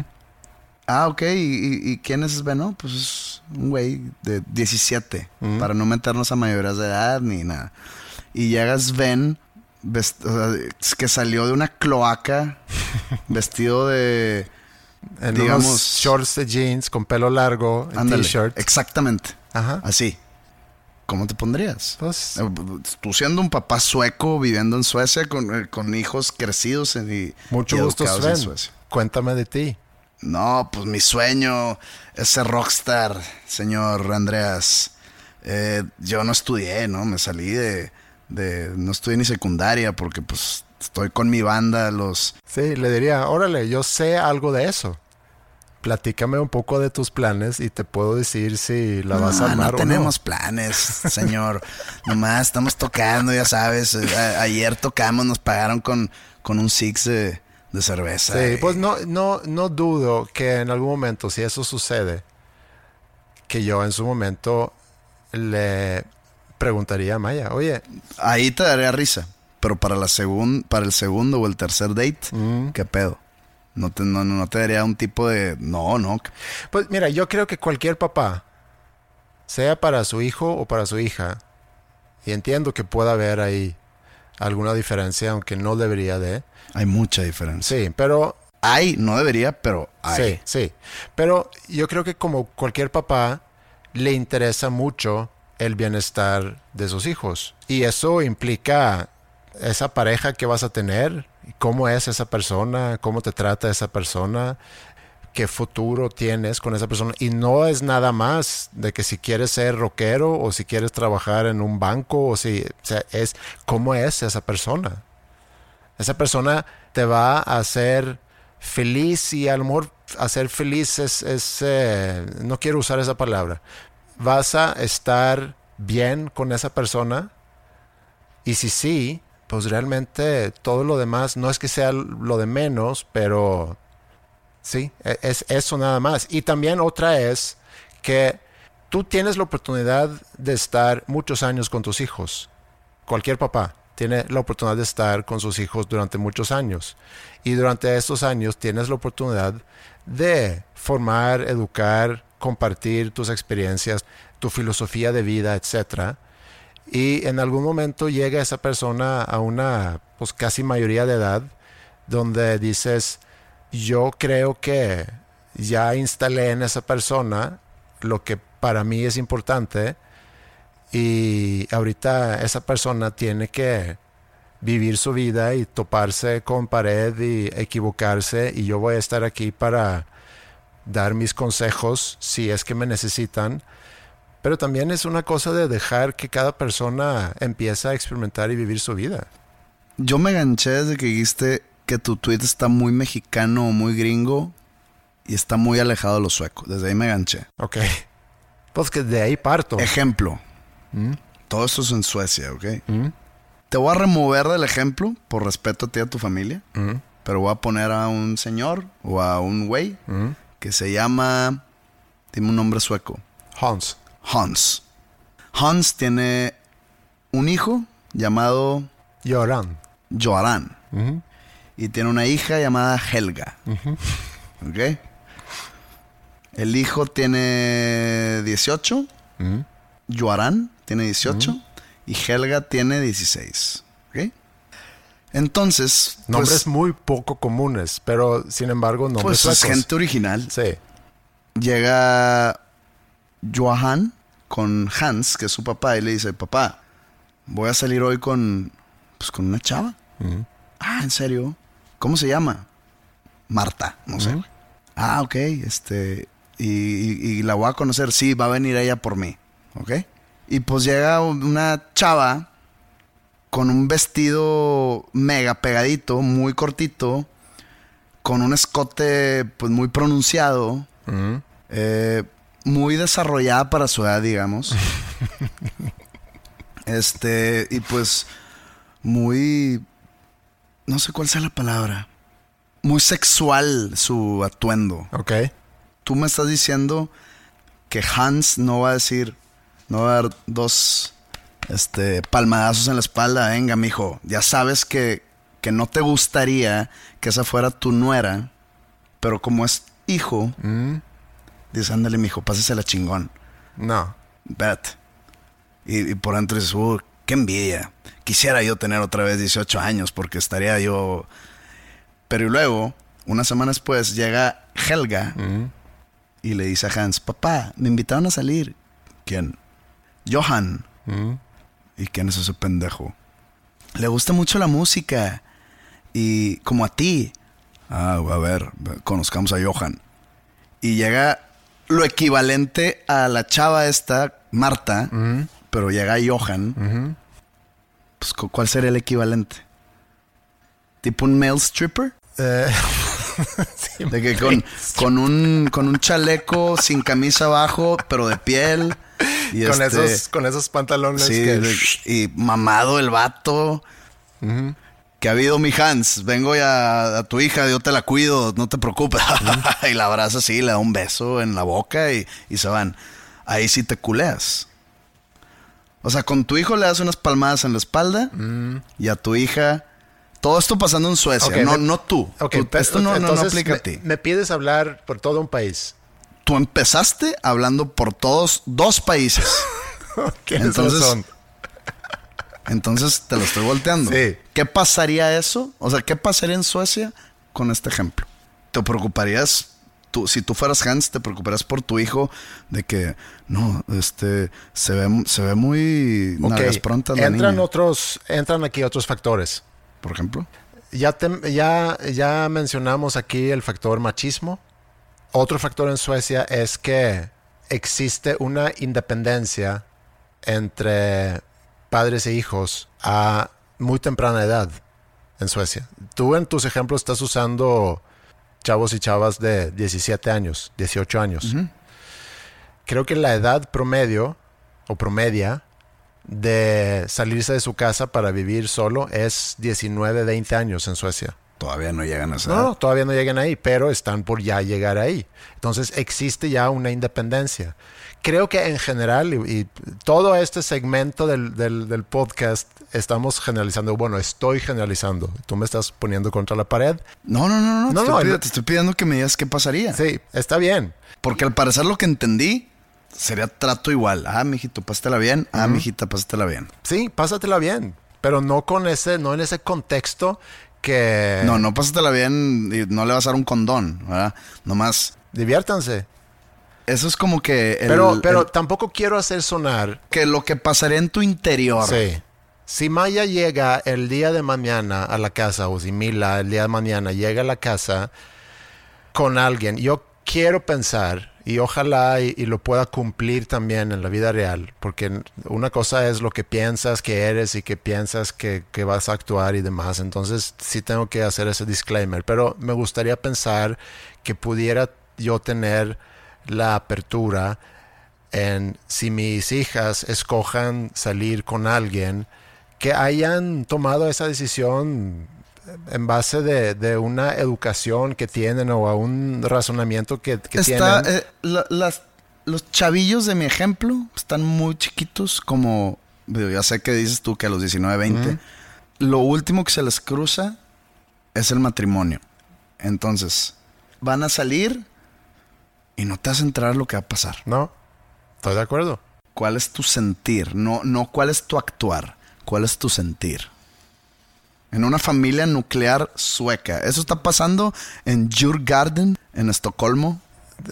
Ah, ok. ¿Y, y- y quién es Sven? No, pues es un güey de 17. Para no meternos a mayorías de edad ni nada. Y llega Sven, vest- o sea, es que salió de una cloaca, vestido de... En Digamos- unos shorts de jeans con pelo largo, t-shirt. Exactamente. Ajá. Así. ¿Cómo te pondrías? Pues, Eh, Tú siendo un papá sueco viviendo en Suecia con, eh, con hijos crecidos en, y, mucho y gusto, en. Suecia. Cuéntame de ti. No, pues mi sueño es ser rockstar, señor Andreas. Eh, yo no estudié, ¿no? Me salí de, de... No estudié ni secundaria porque pues estoy con mi banda, los... Sí, le diría, órale, yo sé algo de eso. Platícame un poco de tus planes y te puedo decir si la vas a armar no o tenemos planes, señor. Nomás estamos tocando, ya sabes. Eh, a- ayer tocamos, nos pagaron con, con un six de, de cerveza. Sí, y- pues no, no, no dudo que en algún momento, si eso sucede, que yo en su momento le preguntaría a Maya, oye, Ahí te daría risa. Pero para, la segun, para el segundo o el tercer date, Mm. ¿qué pedo? No te, no, no te daría un tipo de... No, no. pues mira, yo creo que cualquier papá, sea para su hijo o para su hija, y entiendo que pueda haber ahí alguna diferencia, aunque no debería de, Hay mucha diferencia. sí, pero Hay, no debería, pero hay. Sí, sí. Pero yo creo que como cualquier papá, le interesa mucho el bienestar de sus hijos. Y eso implica esa pareja que vas a tener, cómo es esa persona, cómo te trata esa persona, qué futuro tienes con esa persona. Y no es nada más de que si quieres ser rockero o si quieres trabajar en un banco o si, es cómo es esa persona. Esa persona te va a hacer feliz y a lo mejor hacer feliz es, es, eh, no quiero usar esa palabra. Vas a estar bien con esa persona y si sí, pues realmente todo lo demás no es que sea lo de menos, pero sí, e- es eso nada más. Y también otra es que tú tienes la oportunidad de estar muchos años con tus hijos cualquier papá tiene la oportunidad de estar con sus hijos durante muchos años. Y durante estos años tienes la oportunidad de formar, educar, compartir tus experiencias, tu filosofía de vida, etc. Y en algún momento llega esa persona a una pues casi mayoría de edad donde dices, yo creo que ya instalé en esa persona lo que para mí es importante y ahorita esa persona tiene que vivir su vida y toparse con pared y equivocarse y yo voy a estar aquí para dar mis consejos si es que me necesitan. Pero también es una cosa de dejar que cada persona empiece a experimentar y vivir su vida. Yo me ganché desde que dijiste que tu tweet está muy mexicano o muy gringo y está muy alejado de los suecos. Desde ahí me ganché. Ok. Pues que de ahí parto. Ejemplo. Todo esto es en Suecia, ¿ok? Te voy a remover del ejemplo por respeto a ti y a tu familia. Pero voy a poner a un señor o a un güey que se llama... Dime un nombre sueco. Hans. Hans. Hans tiene un hijo llamado Lloran. Joran. Y tiene una hija llamada Helga. ¿Ok? El hijo tiene 18. Joran tiene 18. Y Helga tiene 16. Entonces, pues, Nombres muy poco comunes, pero sin embargo nombres pues es suecos. gente original. Sí. Llega Johan con Hans, que es su papá, y le dice, papá, voy a salir hoy con, pues, con una chava. Ah, ¿en serio? ¿Cómo se llama? Marta, no sé. Ah, ok, este, y, y- y la voy a conocer, sí, va a venir ella por mí, ¿ok? Y pues llega una chava con un vestido mega pegadito, muy cortito, con un escote pues muy pronunciado, eh, muy desarrollada para su edad, digamos. este, y pues muy, no sé cuál sea la palabra, muy sexual su atuendo. Ok. Tú me estás diciendo que Hans no va a decir, no va a dar dos este, palmadazos en la espalda, venga, mijo, ya sabes que, que no te gustaría que esa fuera tu nuera, pero como es hijo, dices, ándale, mijo, pásesela chingón. No. Espérate. Y, y por dentro dices, "Uh, qué envidia. Quisiera yo tener otra vez 18 años porque estaría yo... Pero y luego, una semana después, llega Helga y le dice a Hans, papá, me invitaron a salir. ¿Quién? Johan. ¿Y quién es ese pendejo? Le gusta mucho la música. Y como a ti. Ah, a ver, conozcamos a Johan. Y llega lo equivalente a la chava esta, Marta, pero llega Johan. Pues, cu- ¿cuál sería el equivalente? ¿Tipo un male stripper? Eh, De que con, con, un, con un chaleco sin camisa abajo, pero de piel. Y con, este- esos, con esos pantalones Sí, que... de- y mamado el vato. Que ha habido mi Hans, vengo ya a tu hija, yo te la cuido, no te preocupes. y la abraza así, le da un beso en la boca y, y se van. Ahí sí te culeas. O sea, con tu hijo le das unas palmadas en la espalda y a tu hija. Todo esto pasando en Suecia, no, me- no tú. Esto no, no- aplica me, a ti. Me pides hablar por todo un país. Tú empezaste hablando por todos dos países. ¿Quiénes Entonces-? Entonces te lo estoy volteando. Sí. ¿Qué pasaría eso? O sea, ¿qué pasaría en Suecia con este ejemplo? ¿Te preocuparías, tú, si tú fueras Hans, te preocuparías por tu hijo de que, no, este, se ve, se ve muy Ok, nalgas prontas la entran niña, otros, entran aquí otros factores. por ejemplo? Ya, te- ya, ya mencionamos aquí el factor machismo. Otro factor en Suecia es que existe una independencia entre padres e hijos a muy temprana edad en Suecia. Tú en tus ejemplos estás usando chavos y chavas de 17 años, 18 años. Creo que la edad promedio o promedia de salirse de su casa para vivir solo es 19, 20 años en Suecia. Todavía no llegan a esa No, no, todavía no llegan ahí, pero están por ya llegar ahí. Entonces existe ya una independencia. Creo que en general, y, y todo este segmento del, del- del podcast, estamos generalizando. Bueno, estoy generalizando. Tú me estás poniendo contra la pared. No, no, no, no. te, No, estoy no, pidi- no. te estoy pidiendo que me digas qué pasaría. Sí, está bien. Porque al parecer lo que entendí sería trato igual. Ah, mijito, pásatela bien. Ah, mijita, pásatela bien. Sí, pásatela bien. Pero no con ese, no en ese contexto que... No, no pásatela bien y no le vas a dar un condón, ¿verdad? Nomás. Diviértanse. Eso es como que. el- pero pero el- tampoco quiero hacer sonar que lo que pasaría en tu interior. Sí. Si Maya llega el día de mañana a la casa, o si Mila el día de mañana llega a la casa con alguien, yo quiero pensar, y ojalá y, lo pueda cumplir también en la vida real, porque una cosa es lo que piensas que eres y que piensas que, que vas a actuar y demás, entonces sí tengo que hacer ese disclaimer, pero me gustaría pensar que pudiera yo tener la apertura en si mis hijas escojan salir con alguien, que hayan tomado esa decisión en base de, de una educación que tienen o a un razonamiento que, que Está, tienen. eh, la- las- los chavillos de mi ejemplo están muy chiquitos, como ya sé que dices tú que a los 19, 20. Lo último que se les cruza es el matrimonio. Entonces, van a salir y no te vas a enterar lo que va a pasar. No, estoy de acuerdo. ¿Cuál es tu sentir? No, no cuál es tu actuar. ¿Cuál es tu sentir? En una familia nuclear sueca. Eso está pasando en Djurgarden, en Estocolmo.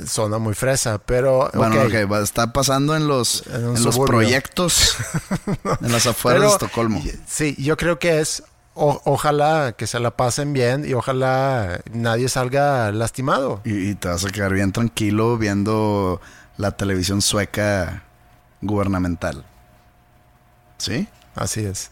Suena muy fresa, pero. Bueno, ok. ok, va- está pasando en los, En en los proyectos en las afueras Pero, de Estocolmo. Sí, yo creo que es. o- ojalá que se la pasen bien y ojalá nadie salga lastimado. Y, y te vas a quedar bien tranquilo viendo la televisión sueca gubernamental. ¿Sí? Así es.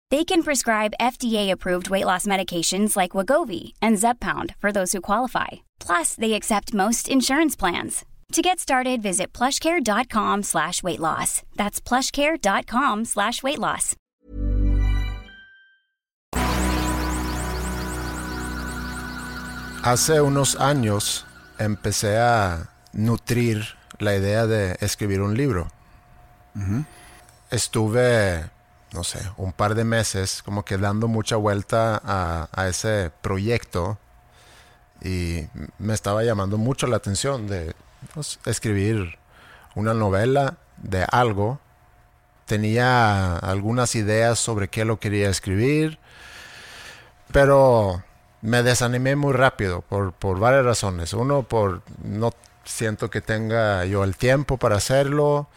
They can prescribe FDA-approved weight loss medications like Wagovi and Zepbound for those who qualify. Plus, they accept most insurance plans. To get started, visit plushcare.com slash weight loss. That's plushcare.com slash weight loss. Hace unos años empecé a nutrir la idea de escribir un libro. Estuve, no sé, un par de meses como que dando mucha vuelta a, a ese proyecto y me estaba llamando mucho la atención de pues, escribir una novela de algo. Tenía algunas ideas sobre qué lo quería escribir, pero me desanimé muy rápido por, por varias razones. Uno, por no siento que tenga yo el tiempo para hacerlo.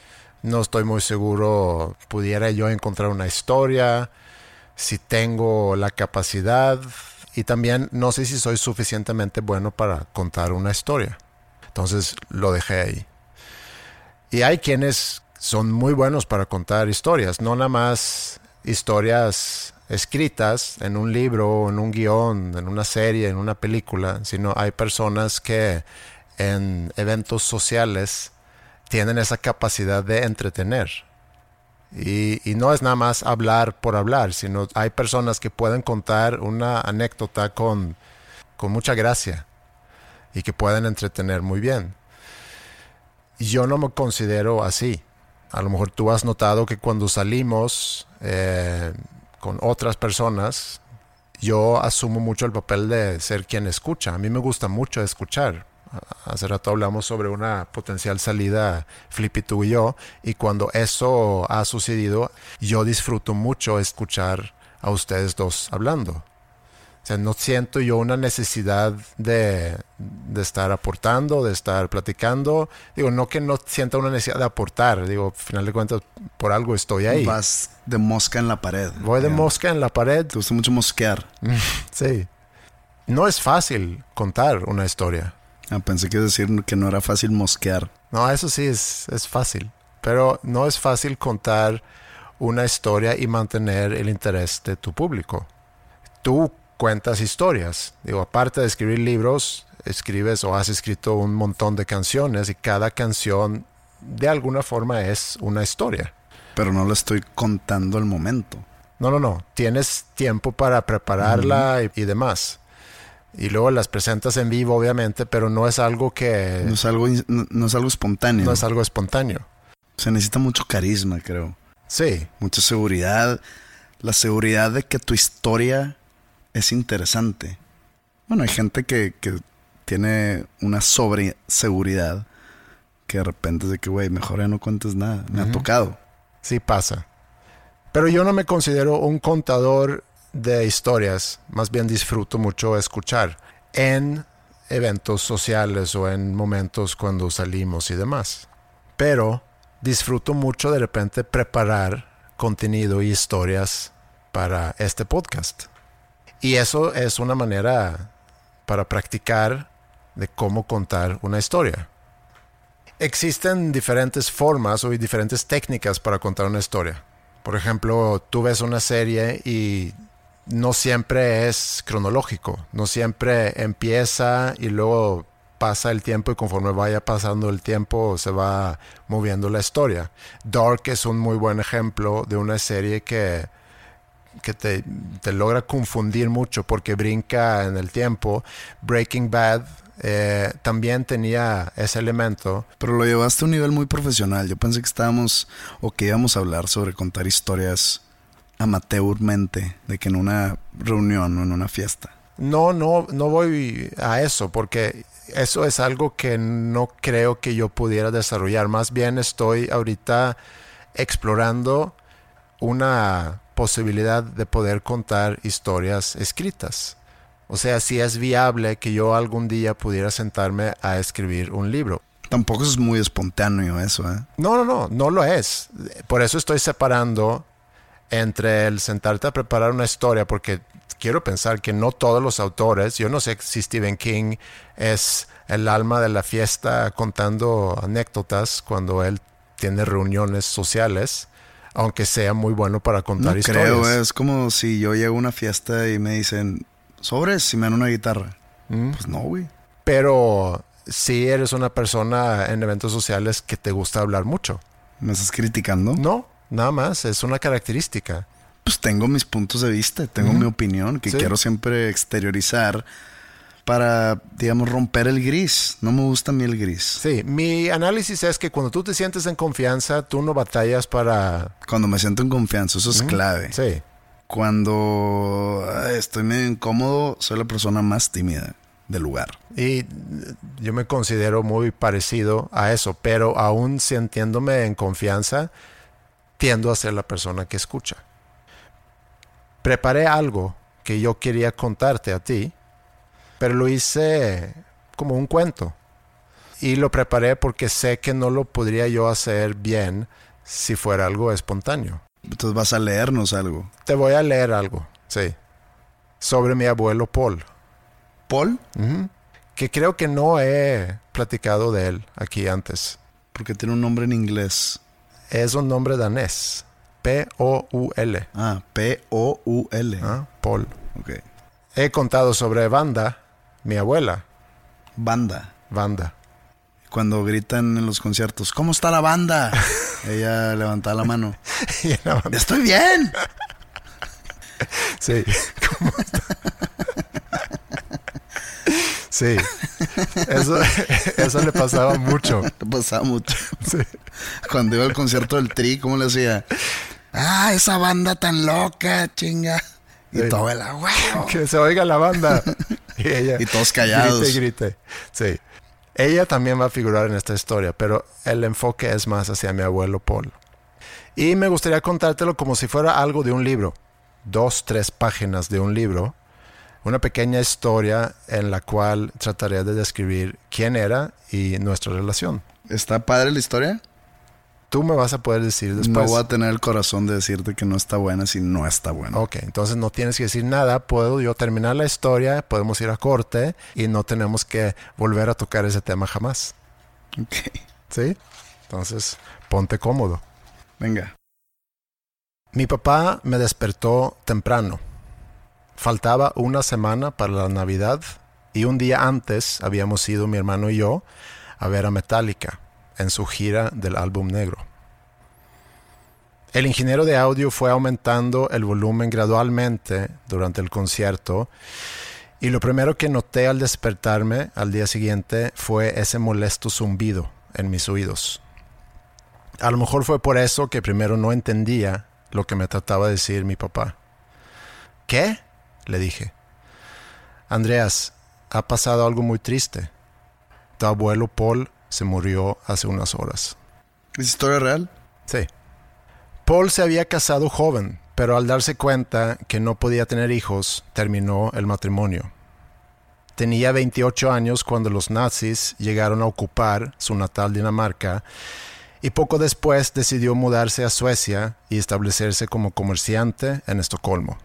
No estoy muy seguro pudiera yo encontrar una historia, si tengo la capacidad y también no sé si soy suficientemente bueno para contar una historia. Entonces lo dejé ahí. Y hay quienes son muy buenos para contar historias, no nada más historias escritas en un libro, en un guion, en una serie, en una película, sino hay personas que en eventos sociales tienen esa capacidad de entretener. Y, no es nada más hablar por hablar, sino hay personas que pueden contar una anécdota con, con mucha gracia y que pueden entretener muy bien. Yo no me considero así. A lo mejor tú has notado que cuando salimos eh, con otras personas, yo asumo mucho el papel de ser quien escucha. A mí me gusta mucho escuchar. Hace rato hablamos sobre una potencial salida Flippy tú y yo, y cuando eso ha sucedido, yo disfruto mucho escuchar a ustedes dos hablando. O sea, no siento yo una necesidad de, de, estar aportando, de estar platicando. Digo, no que no sienta una necesidad de aportar. Digo, al final de cuentas, por algo estoy ahí. Vas de mosca en la pared. Voy de mosca en la pared. Te gusta mucho mosquear. sí. No es fácil contar una historia. Ah, pensé que decir que no era fácil mosquear. No, eso sí es, es fácil. Pero no es fácil contar una historia y mantener el interés de tu público. Tú cuentas historias. Digo, aparte de escribir libros, escribes o has escrito un montón de canciones y cada canción de alguna forma es una historia. Pero no lo estoy contando al momento. No, no, no. Tienes tiempo para prepararla uh -huh. y, y, demás. Y luego las presentas en vivo, obviamente, pero no es algo que... No es algo, no, no es algo espontáneo. No es algo espontáneo. Se necesita mucho carisma, creo. Sí. Mucha seguridad. La seguridad de que tu historia es interesante. Bueno, hay gente que, que tiene una sobreseguridad que de repente es de que, güey, mejor ya no cuentes nada. Me uh -huh. ha tocado. Sí pasa. Pero yo no me considero un contador de historias. Más bien disfruto mucho escuchar en eventos sociales o en momentos cuando salimos y demás. Pero disfruto mucho de repente preparar contenido y historias para este podcast. Y eso es una manera para practicar de cómo contar una historia. Existen diferentes formas o diferentes técnicas para contar una historia. Por ejemplo, tú ves una serie y no siempre es cronológico, no siempre empieza y luego pasa el tiempo y conforme vaya pasando el tiempo se va moviendo la historia. Dark es un muy buen ejemplo de una serie que que te, te, logra confundir mucho porque brinca en el tiempo. Breaking Bad eh, también tenía ese elemento. Pero lo llevaste a un nivel muy profesional. Yo pensé que estábamos o que íbamos a hablar sobre contar historias amateurmente, de que en una reunión o en una fiesta. No, no, no voy a eso porque eso es algo que no creo que yo pudiera desarrollar. Más bien estoy ahorita explorando una posibilidad de poder contar historias escritas. O sea, si es viable que yo algún día pudiera sentarme a escribir un libro. Tampoco es muy espontáneo eso, ¿eh? No, no, no, no lo es. Por eso estoy separando entre el sentarte a preparar una historia, porque quiero pensar que no todos los autores, yo no sé si Stephen King es el alma de la fiesta contando anécdotas cuando él tiene reuniones sociales, aunque sea muy bueno para contar No historias. creo, es como si yo llego a una fiesta y me dicen, sobres, si me dan una guitarra. Mm. Pues no, güey. Pero si eres una persona en eventos sociales que te gusta hablar mucho. ¿Me estás criticando? No, nada más, es una característica. Pues tengo mis puntos de vista, tengo mi opinión que Sí. quiero siempre exteriorizar para, digamos, romper el gris. No me gusta a mí el gris. Sí, mi análisis es que cuando tú te sientes en confianza, tú no batallas para... Cuando me siento en confianza, eso es clave. Sí, Cuando estoy medio incómodo, soy la persona más tímida del lugar. y yo me considero muy parecido a eso, pero aún sintiéndome en confianza, tiendo a ser la persona que escucha. Preparé algo que yo quería contarte a ti, pero lo hice como un cuento. Y lo preparé porque sé que no lo podría yo hacer bien si fuera algo espontáneo. Entonces vas a leernos algo. Te voy a leer algo, sí, sobre mi abuelo Paul, Paul, que creo que no he platicado de él aquí antes. porque tiene un nombre en inglés. Es un nombre danés, P-O-U-L, Ah, P-O-U-L. ¿ah? Paul. Ok. He contado sobre Wanda, mi abuela, Banda. Wanda. Cuando gritan en los conciertos, ¿cómo está la banda? Ella levantaba la mano. Y la Wanda- ¡Estoy bien! Sí. ¿Cómo está? Sí. Eso, eso le pasaba mucho. Le pasaba mucho. Sí. Cuando iba al concierto del Tri, ¿cómo le hacía? ¡Ah, esa banda tan loca, chinga! Y Sí. tu abuela, ¡huevo! Que se oiga la banda. Y, ella, Y todos callados. Grite, y grite. Sí. Ella también va a figurar en esta historia, pero el enfoque es más hacia mi abuelo Paul. Y me gustaría contártelo como si fuera algo de un libro. Dos, tres páginas de un libro. Una pequeña historia en la cual trataré de describir quién era y nuestra relación. ¿Está padre la historia? Tú me vas a poder decir después. No voy a tener el corazón de decirte que no está buena si no está buena. Ok, entonces no tienes que decir nada, puedo yo terminar la historia, podemos ir a corte y no tenemos que volver a tocar ese tema jamás. Ok. ¿Sí? Entonces, ponte cómodo. Venga. Mi papá me despertó temprano. Faltaba una semana para la Navidad y un día antes habíamos ido mi hermano y yo a ver a Metallica en su gira del álbum negro. El ingeniero de audio fue aumentando el volumen gradualmente durante el concierto y lo primero que noté al despertarme al día siguiente fue ese molesto zumbido en mis oídos. A lo mejor fue por eso que primero no entendía lo que me trataba de decir mi papá. ¿Qué? Le dije. Andreas, ha pasado algo muy triste. Tu abuelo Paul se murió hace unas horas. ¿Es historia real? Sí. Paul se había casado joven, pero al darse cuenta que no podía tener hijos, terminó el matrimonio. Tenía 28 años cuando los nazis llegaron a ocupar su natal Dinamarca y poco después decidió mudarse a Suecia y establecerse como comerciante en Estocolmo.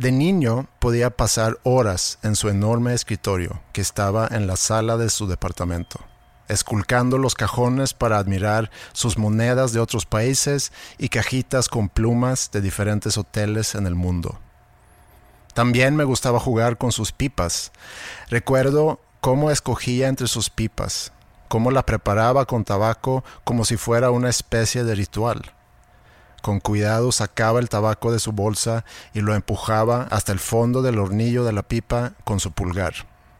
De niño podía pasar horas en su enorme escritorio que estaba en la sala de su departamento, esculcando los cajones para admirar sus monedas de otros países y cajitas con plumas de diferentes hoteles en el mundo. También me gustaba jugar con sus pipas. Recuerdo cómo escogía entre sus pipas, cómo la preparaba con tabaco como si fuera una especie de ritual. Con cuidado sacaba el tabaco de su bolsa y lo empujaba hasta el fondo del hornillo de la pipa con su pulgar.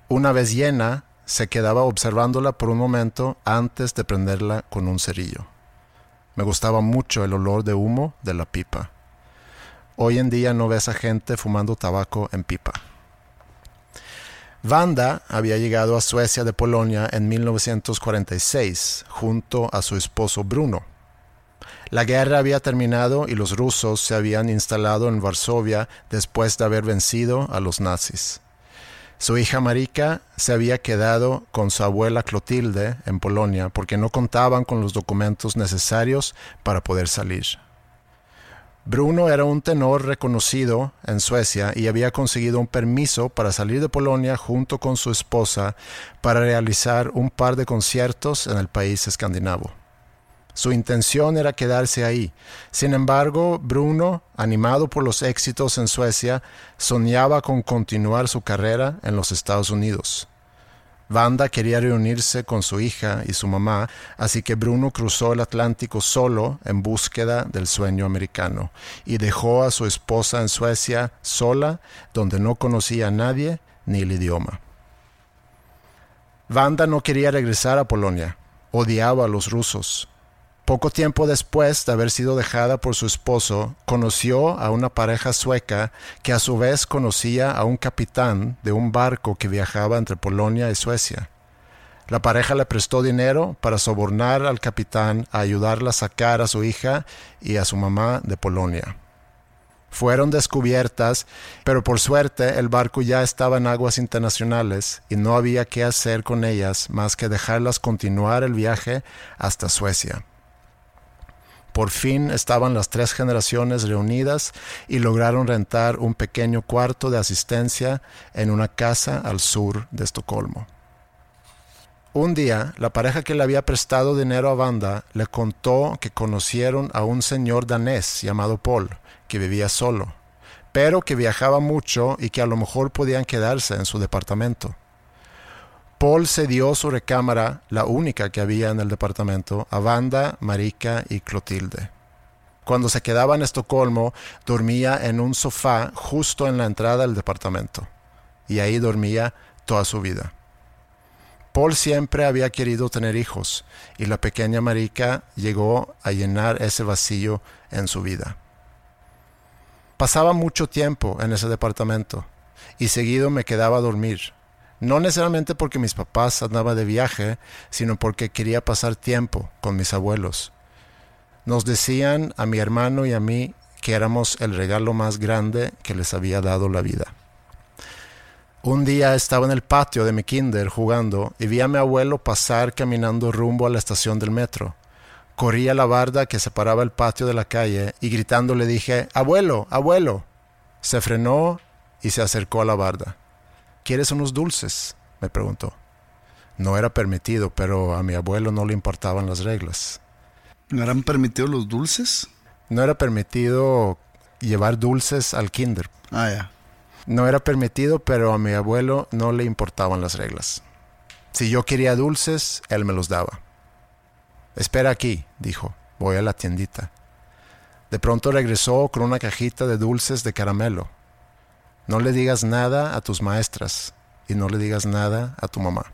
Una vez llena, se quedaba observándola por un momento antes de prenderla con un cerillo. Me gustaba mucho el olor de humo de la pipa. Hoy en día no ves a gente fumando tabaco en pipa. Wanda había llegado a Suecia de Polonia en 1946 junto a su esposo Bruno. La guerra había terminado y los rusos se habían instalado en Varsovia después de haber vencido a los nazis. Su hija Marika se había quedado con su abuela Clotilde en Polonia porque no contaban con los documentos necesarios para poder salir. Bruno era un tenor reconocido en Suecia y había conseguido un permiso para salir de Polonia junto con su esposa para realizar un par de conciertos en el país escandinavo. Su intención era quedarse ahí. Sin embargo, Bruno, animado por los éxitos en Suecia, soñaba con continuar su carrera en los Estados Unidos. Wanda quería reunirse con su hija y su mamá, así que Bruno cruzó el Atlántico solo en búsqueda del sueño americano y dejó a su esposa en Suecia sola, donde no conocía a nadie ni el idioma. Wanda no quería regresar a Polonia, odiaba a los rusos. Poco tiempo después de haber sido dejada por su esposo, conoció a una pareja sueca que a su vez conocía a un capitán de un barco que viajaba entre Polonia y Suecia. La pareja le prestó dinero para sobornar al capitán a ayudarla a sacar a su hija y a su mamá de Polonia. Fueron descubiertas, pero por suerte el barco ya estaba en aguas internacionales y no había qué hacer con ellas más que dejarlas continuar el viaje hasta Suecia. Por fin estaban las tres generaciones reunidas y lograron rentar un pequeño cuarto de asistencia en una casa al sur de Estocolmo. Un día, la pareja que le había prestado dinero a Wanda le contó que conocieron a un señor danés llamado Paul, que vivía solo, pero que viajaba mucho y que a lo mejor podían quedarse en su departamento. Paul cedió su recámara, la única que había en el departamento, a Wanda, Marika y Clotilde. Cuando se quedaba en Estocolmo, dormía en un sofá justo en la entrada del departamento. Y ahí dormía toda su vida. Paul siempre había querido tener hijos, y la pequeña Marika llegó a llenar ese vacío en su vida. Pasaba mucho tiempo en ese departamento, y seguido me quedaba a dormir no necesariamente porque mis papás andaban de viaje, sino porque quería pasar tiempo con mis abuelos. Nos decían a mi hermano y a mí que éramos el regalo más grande que les había dado la vida. Un día estaba en el patio de mi kinder jugando y vi a mi abuelo pasar caminando rumbo a la estación del metro. Corrí a la barda que separaba el patio de la calle y gritando le dije, Abuelo, abuelo. Se frenó y se acercó a la barda. ¿Quieres unos dulces? me preguntó. No era permitido, pero a mi abuelo no le importaban las reglas. ¿No eran permitidos los dulces? No era permitido llevar dulces al kinder. Ah, ya. No era permitido, pero a mi abuelo no le importaban las reglas. Si yo quería dulces, él me los daba. Espera aquí, dijo. Voy a la tiendita. De pronto regresó con una cajita de dulces de caramelo. No le digas nada a tus maestras y no le digas nada a tu mamá.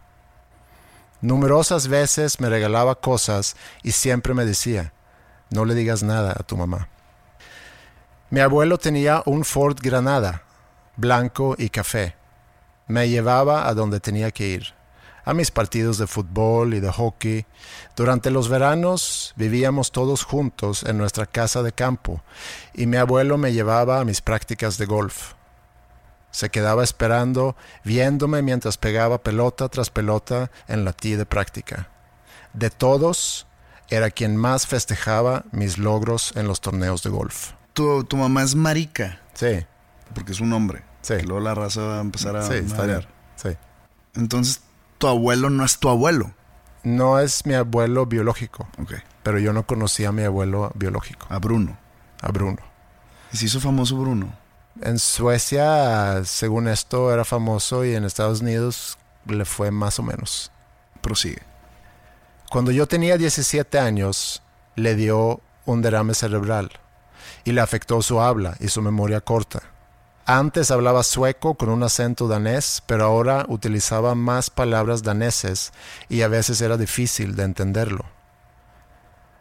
Numerosas veces me regalaba cosas y siempre me decía, no le digas nada a tu mamá. Mi abuelo tenía un Ford Granada, blanco y café. Me llevaba a donde tenía que ir, a mis partidos de fútbol y de hockey. Durante los veranos vivíamos todos juntos en nuestra casa de campo y mi abuelo me llevaba a mis prácticas de golf. Se quedaba esperando, viéndome mientras pegaba pelota tras pelota en la tee de práctica. De todos, era quien más festejaba mis logros en los torneos de golf. Tu, tu mamá es marica. Sí. Porque es un hombre. Sí. Y luego la raza va a empezar a Sí. Sí. Entonces, tu abuelo no es tu abuelo. No es mi abuelo biológico, Ok. pero yo no conocía a mi abuelo biológico, A Bruno. a Bruno. Y se hizo famoso Bruno. En Suecia, según esto, era famoso y en Estados Unidos le fue más o menos. Prosigue. Cuando yo tenía 17 años, le dio un derrame cerebral y le afectó su habla y su memoria corta. Antes hablaba sueco con un acento danés, pero ahora utilizaba más palabras daneses y a veces era difícil de entenderlo.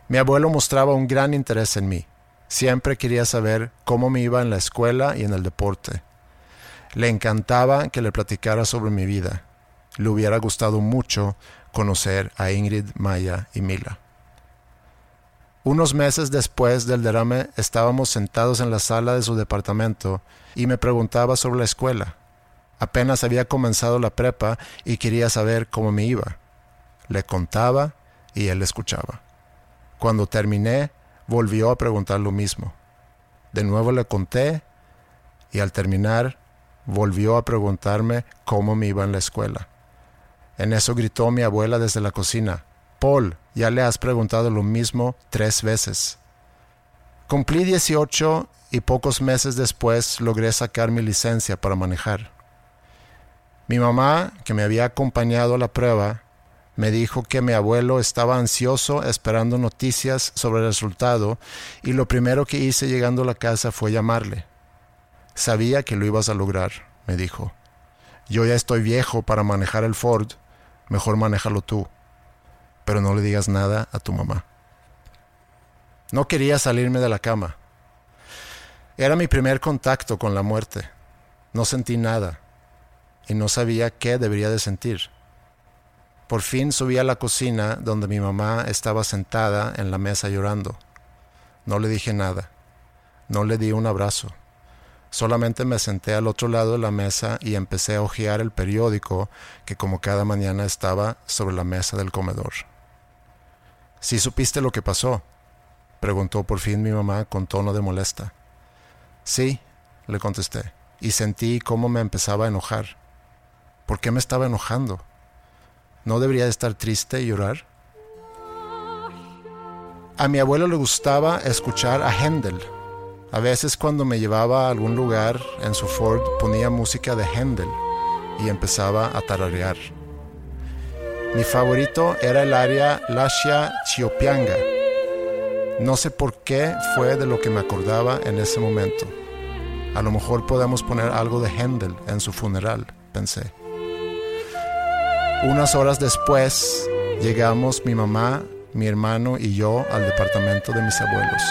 Mi abuelo mostraba un gran interés en mí. Siempre quería saber cómo me iba en la escuela y en el deporte. Le encantaba que le platicara sobre mi vida. Le hubiera gustado mucho conocer a Ingrid, Maya y Mila. Unos meses después del derrame estábamos sentados en la sala de su departamento y me preguntaba sobre la escuela. Apenas había comenzado la prepa y quería saber cómo me iba. Le contaba y él escuchaba. Cuando terminé, volvió a preguntar lo mismo. De nuevo le conté y al terminar volvió a preguntarme cómo me iba en la escuela. En eso gritó mi abuela desde la cocina, Paul, ya le has preguntado lo mismo tres veces. Cumplí 18 y pocos meses después logré sacar mi licencia para manejar. Mi mamá, que me había acompañado a la prueba, me dijo que mi abuelo estaba ansioso esperando noticias sobre el resultado y lo primero que hice llegando a la casa fue llamarle. Sabía que lo ibas a lograr, me dijo. Yo ya estoy viejo para manejar el Ford, mejor manéjalo tú, pero no le digas nada a tu mamá. No quería salirme de la cama. Era mi primer contacto con la muerte. No sentí nada y no sabía qué debería de sentir. Por fin subí a la cocina donde mi mamá estaba sentada en la mesa llorando. No le dije nada. No le di un abrazo. Solamente me senté al otro lado de la mesa y empecé a hojear el periódico que como cada mañana estaba sobre la mesa del comedor. ¿Sí supiste lo que pasó? preguntó por fin mi mamá con tono de molesta. Sí, le contesté, y sentí cómo me empezaba a enojar. ¿Por qué me estaba enojando? ¿No debería de estar triste y llorar? A mi abuelo le gustaba escuchar a Händel a veces cuando me llevaba a algún lugar en su Ford ponía música de Händel y empezaba a tararear. Mi favorito era el área Lascia Chiopianga. No sé por qué fue de lo que me acordaba en ese momento. A lo mejor podemos poner algo de Händel en su funeral, pensé. Unas horas después llegamos mi mamá, mi hermano y yo al departamento de mis abuelos.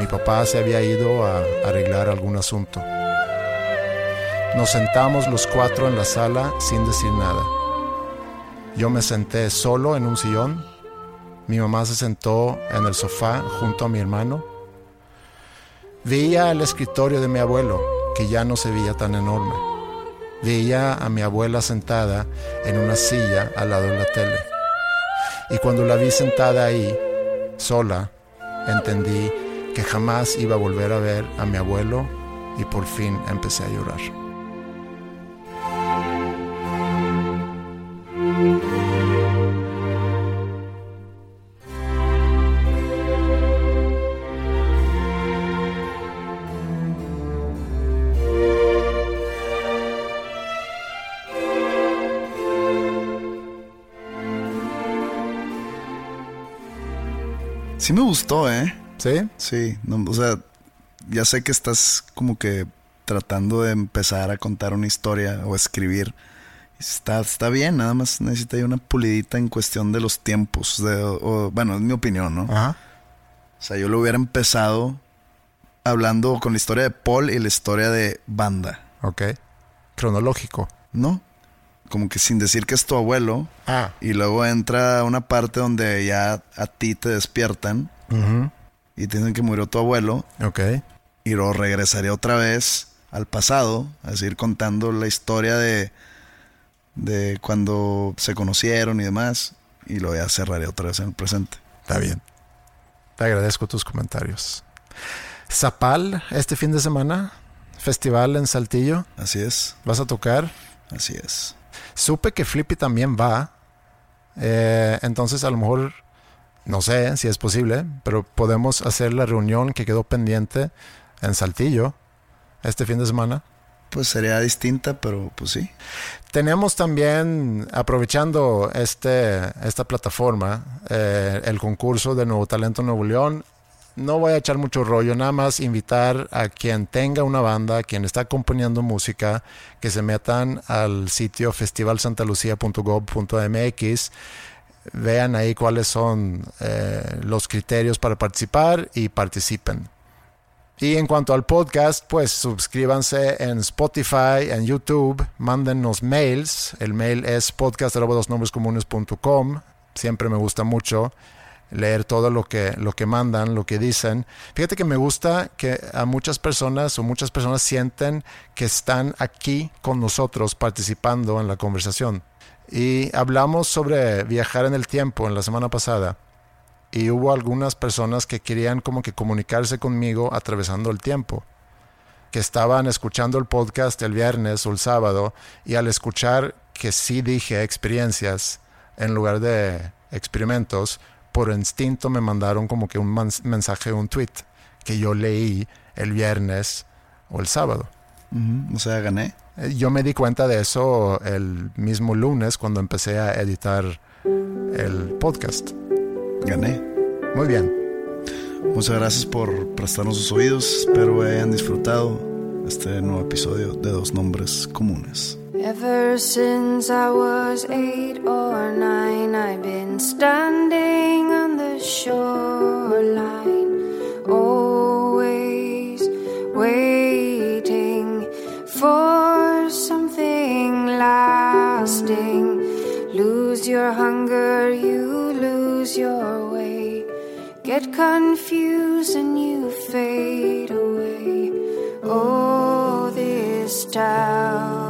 Mi papá se había ido a arreglar algún asunto. Nos sentamos los cuatro en la sala sin decir nada. Yo me senté solo en un sillón. Mi mamá se sentó en el sofá junto a mi hermano. Veía el escritorio de mi abuelo, que ya no se veía tan enorme. Veía a mi abuela sentada en una silla al lado de la tele. Y cuando la vi sentada ahí, sola, entendí que jamás iba a volver a ver a mi abuelo y por fin empecé a llorar. Sí me gustó, ¿eh? ¿Sí? Sí, o sea, ya sé que estás como que tratando de empezar a contar una historia o escribir. Está, está bien, nada más necesita una pulidita en cuestión de los tiempos. De, bueno, es mi opinión, ¿no? Ajá. O sea, yo lo hubiera empezado hablando con la historia de Paul y la historia de Banda. Ok. Cronológico. ¿No? Como que sin decir que es tu abuelo. Ah. Y luego entra una parte donde ya a ti te despiertan. Y te dicen que murió tu abuelo. Ok. Y luego regresaría otra vez al pasado. A seguir contando la historia de, de cuando se conocieron y demás. Y luego ya cerraré otra vez en el presente. Está bien. Te agradezco tus comentarios. Zapal, este fin de semana, festival en Saltillo. Así es. ¿Vas a tocar? Así es. Supe que Flippy también va. Eh, entonces a lo mejor, no sé si es posible, pero podemos hacer la reunión que quedó pendiente en Saltillo este fin de semana. Pues sería distinta, pero pues sí. Tenemos también, aprovechando este, esta plataforma, eh, el concurso de Nuevo Talento Nuevo León. No voy a echar mucho rollo, nada más invitar a quien tenga una banda, quien está componiendo música, que se metan al sitio festivalsantalucia.gov.mx, vean ahí cuáles son eh, los criterios para participar y participen. Y en cuanto al podcast, pues suscríbanse en Spotify, en YouTube, mándennos mails. El mail es podcast.com. Siempre me gusta mucho leer todo lo que, lo que mandan, lo que dicen. Fíjate que me gusta que a muchas personas o muchas personas sienten que están aquí con nosotros participando en la conversación. Y hablamos sobre viajar en el tiempo en la semana pasada. y hubo algunas personas que querían como que comunicarse conmigo atravesando el tiempo, que estaban escuchando el podcast el viernes o el sábado y al escuchar que sí dije experiencias en lugar de experimentos, por instinto me mandaron como que un mensaje, un tweet que yo leí el viernes o el sábado. O sea, gané. Eh, yo me di cuenta de eso el mismo lunes cuando empecé a editar el podcast. Gané. Muy bien. Muchas gracias por prestarnos sus oídos. Espero hayan disfrutado este nuevo episodio de Dos Nombres Comunes. Ever since I was eight or nine, I've been standing on the shoreline, always waiting for something lasting. Lose your hunger, you lose your way. Get confused and you fade away. Oh, this town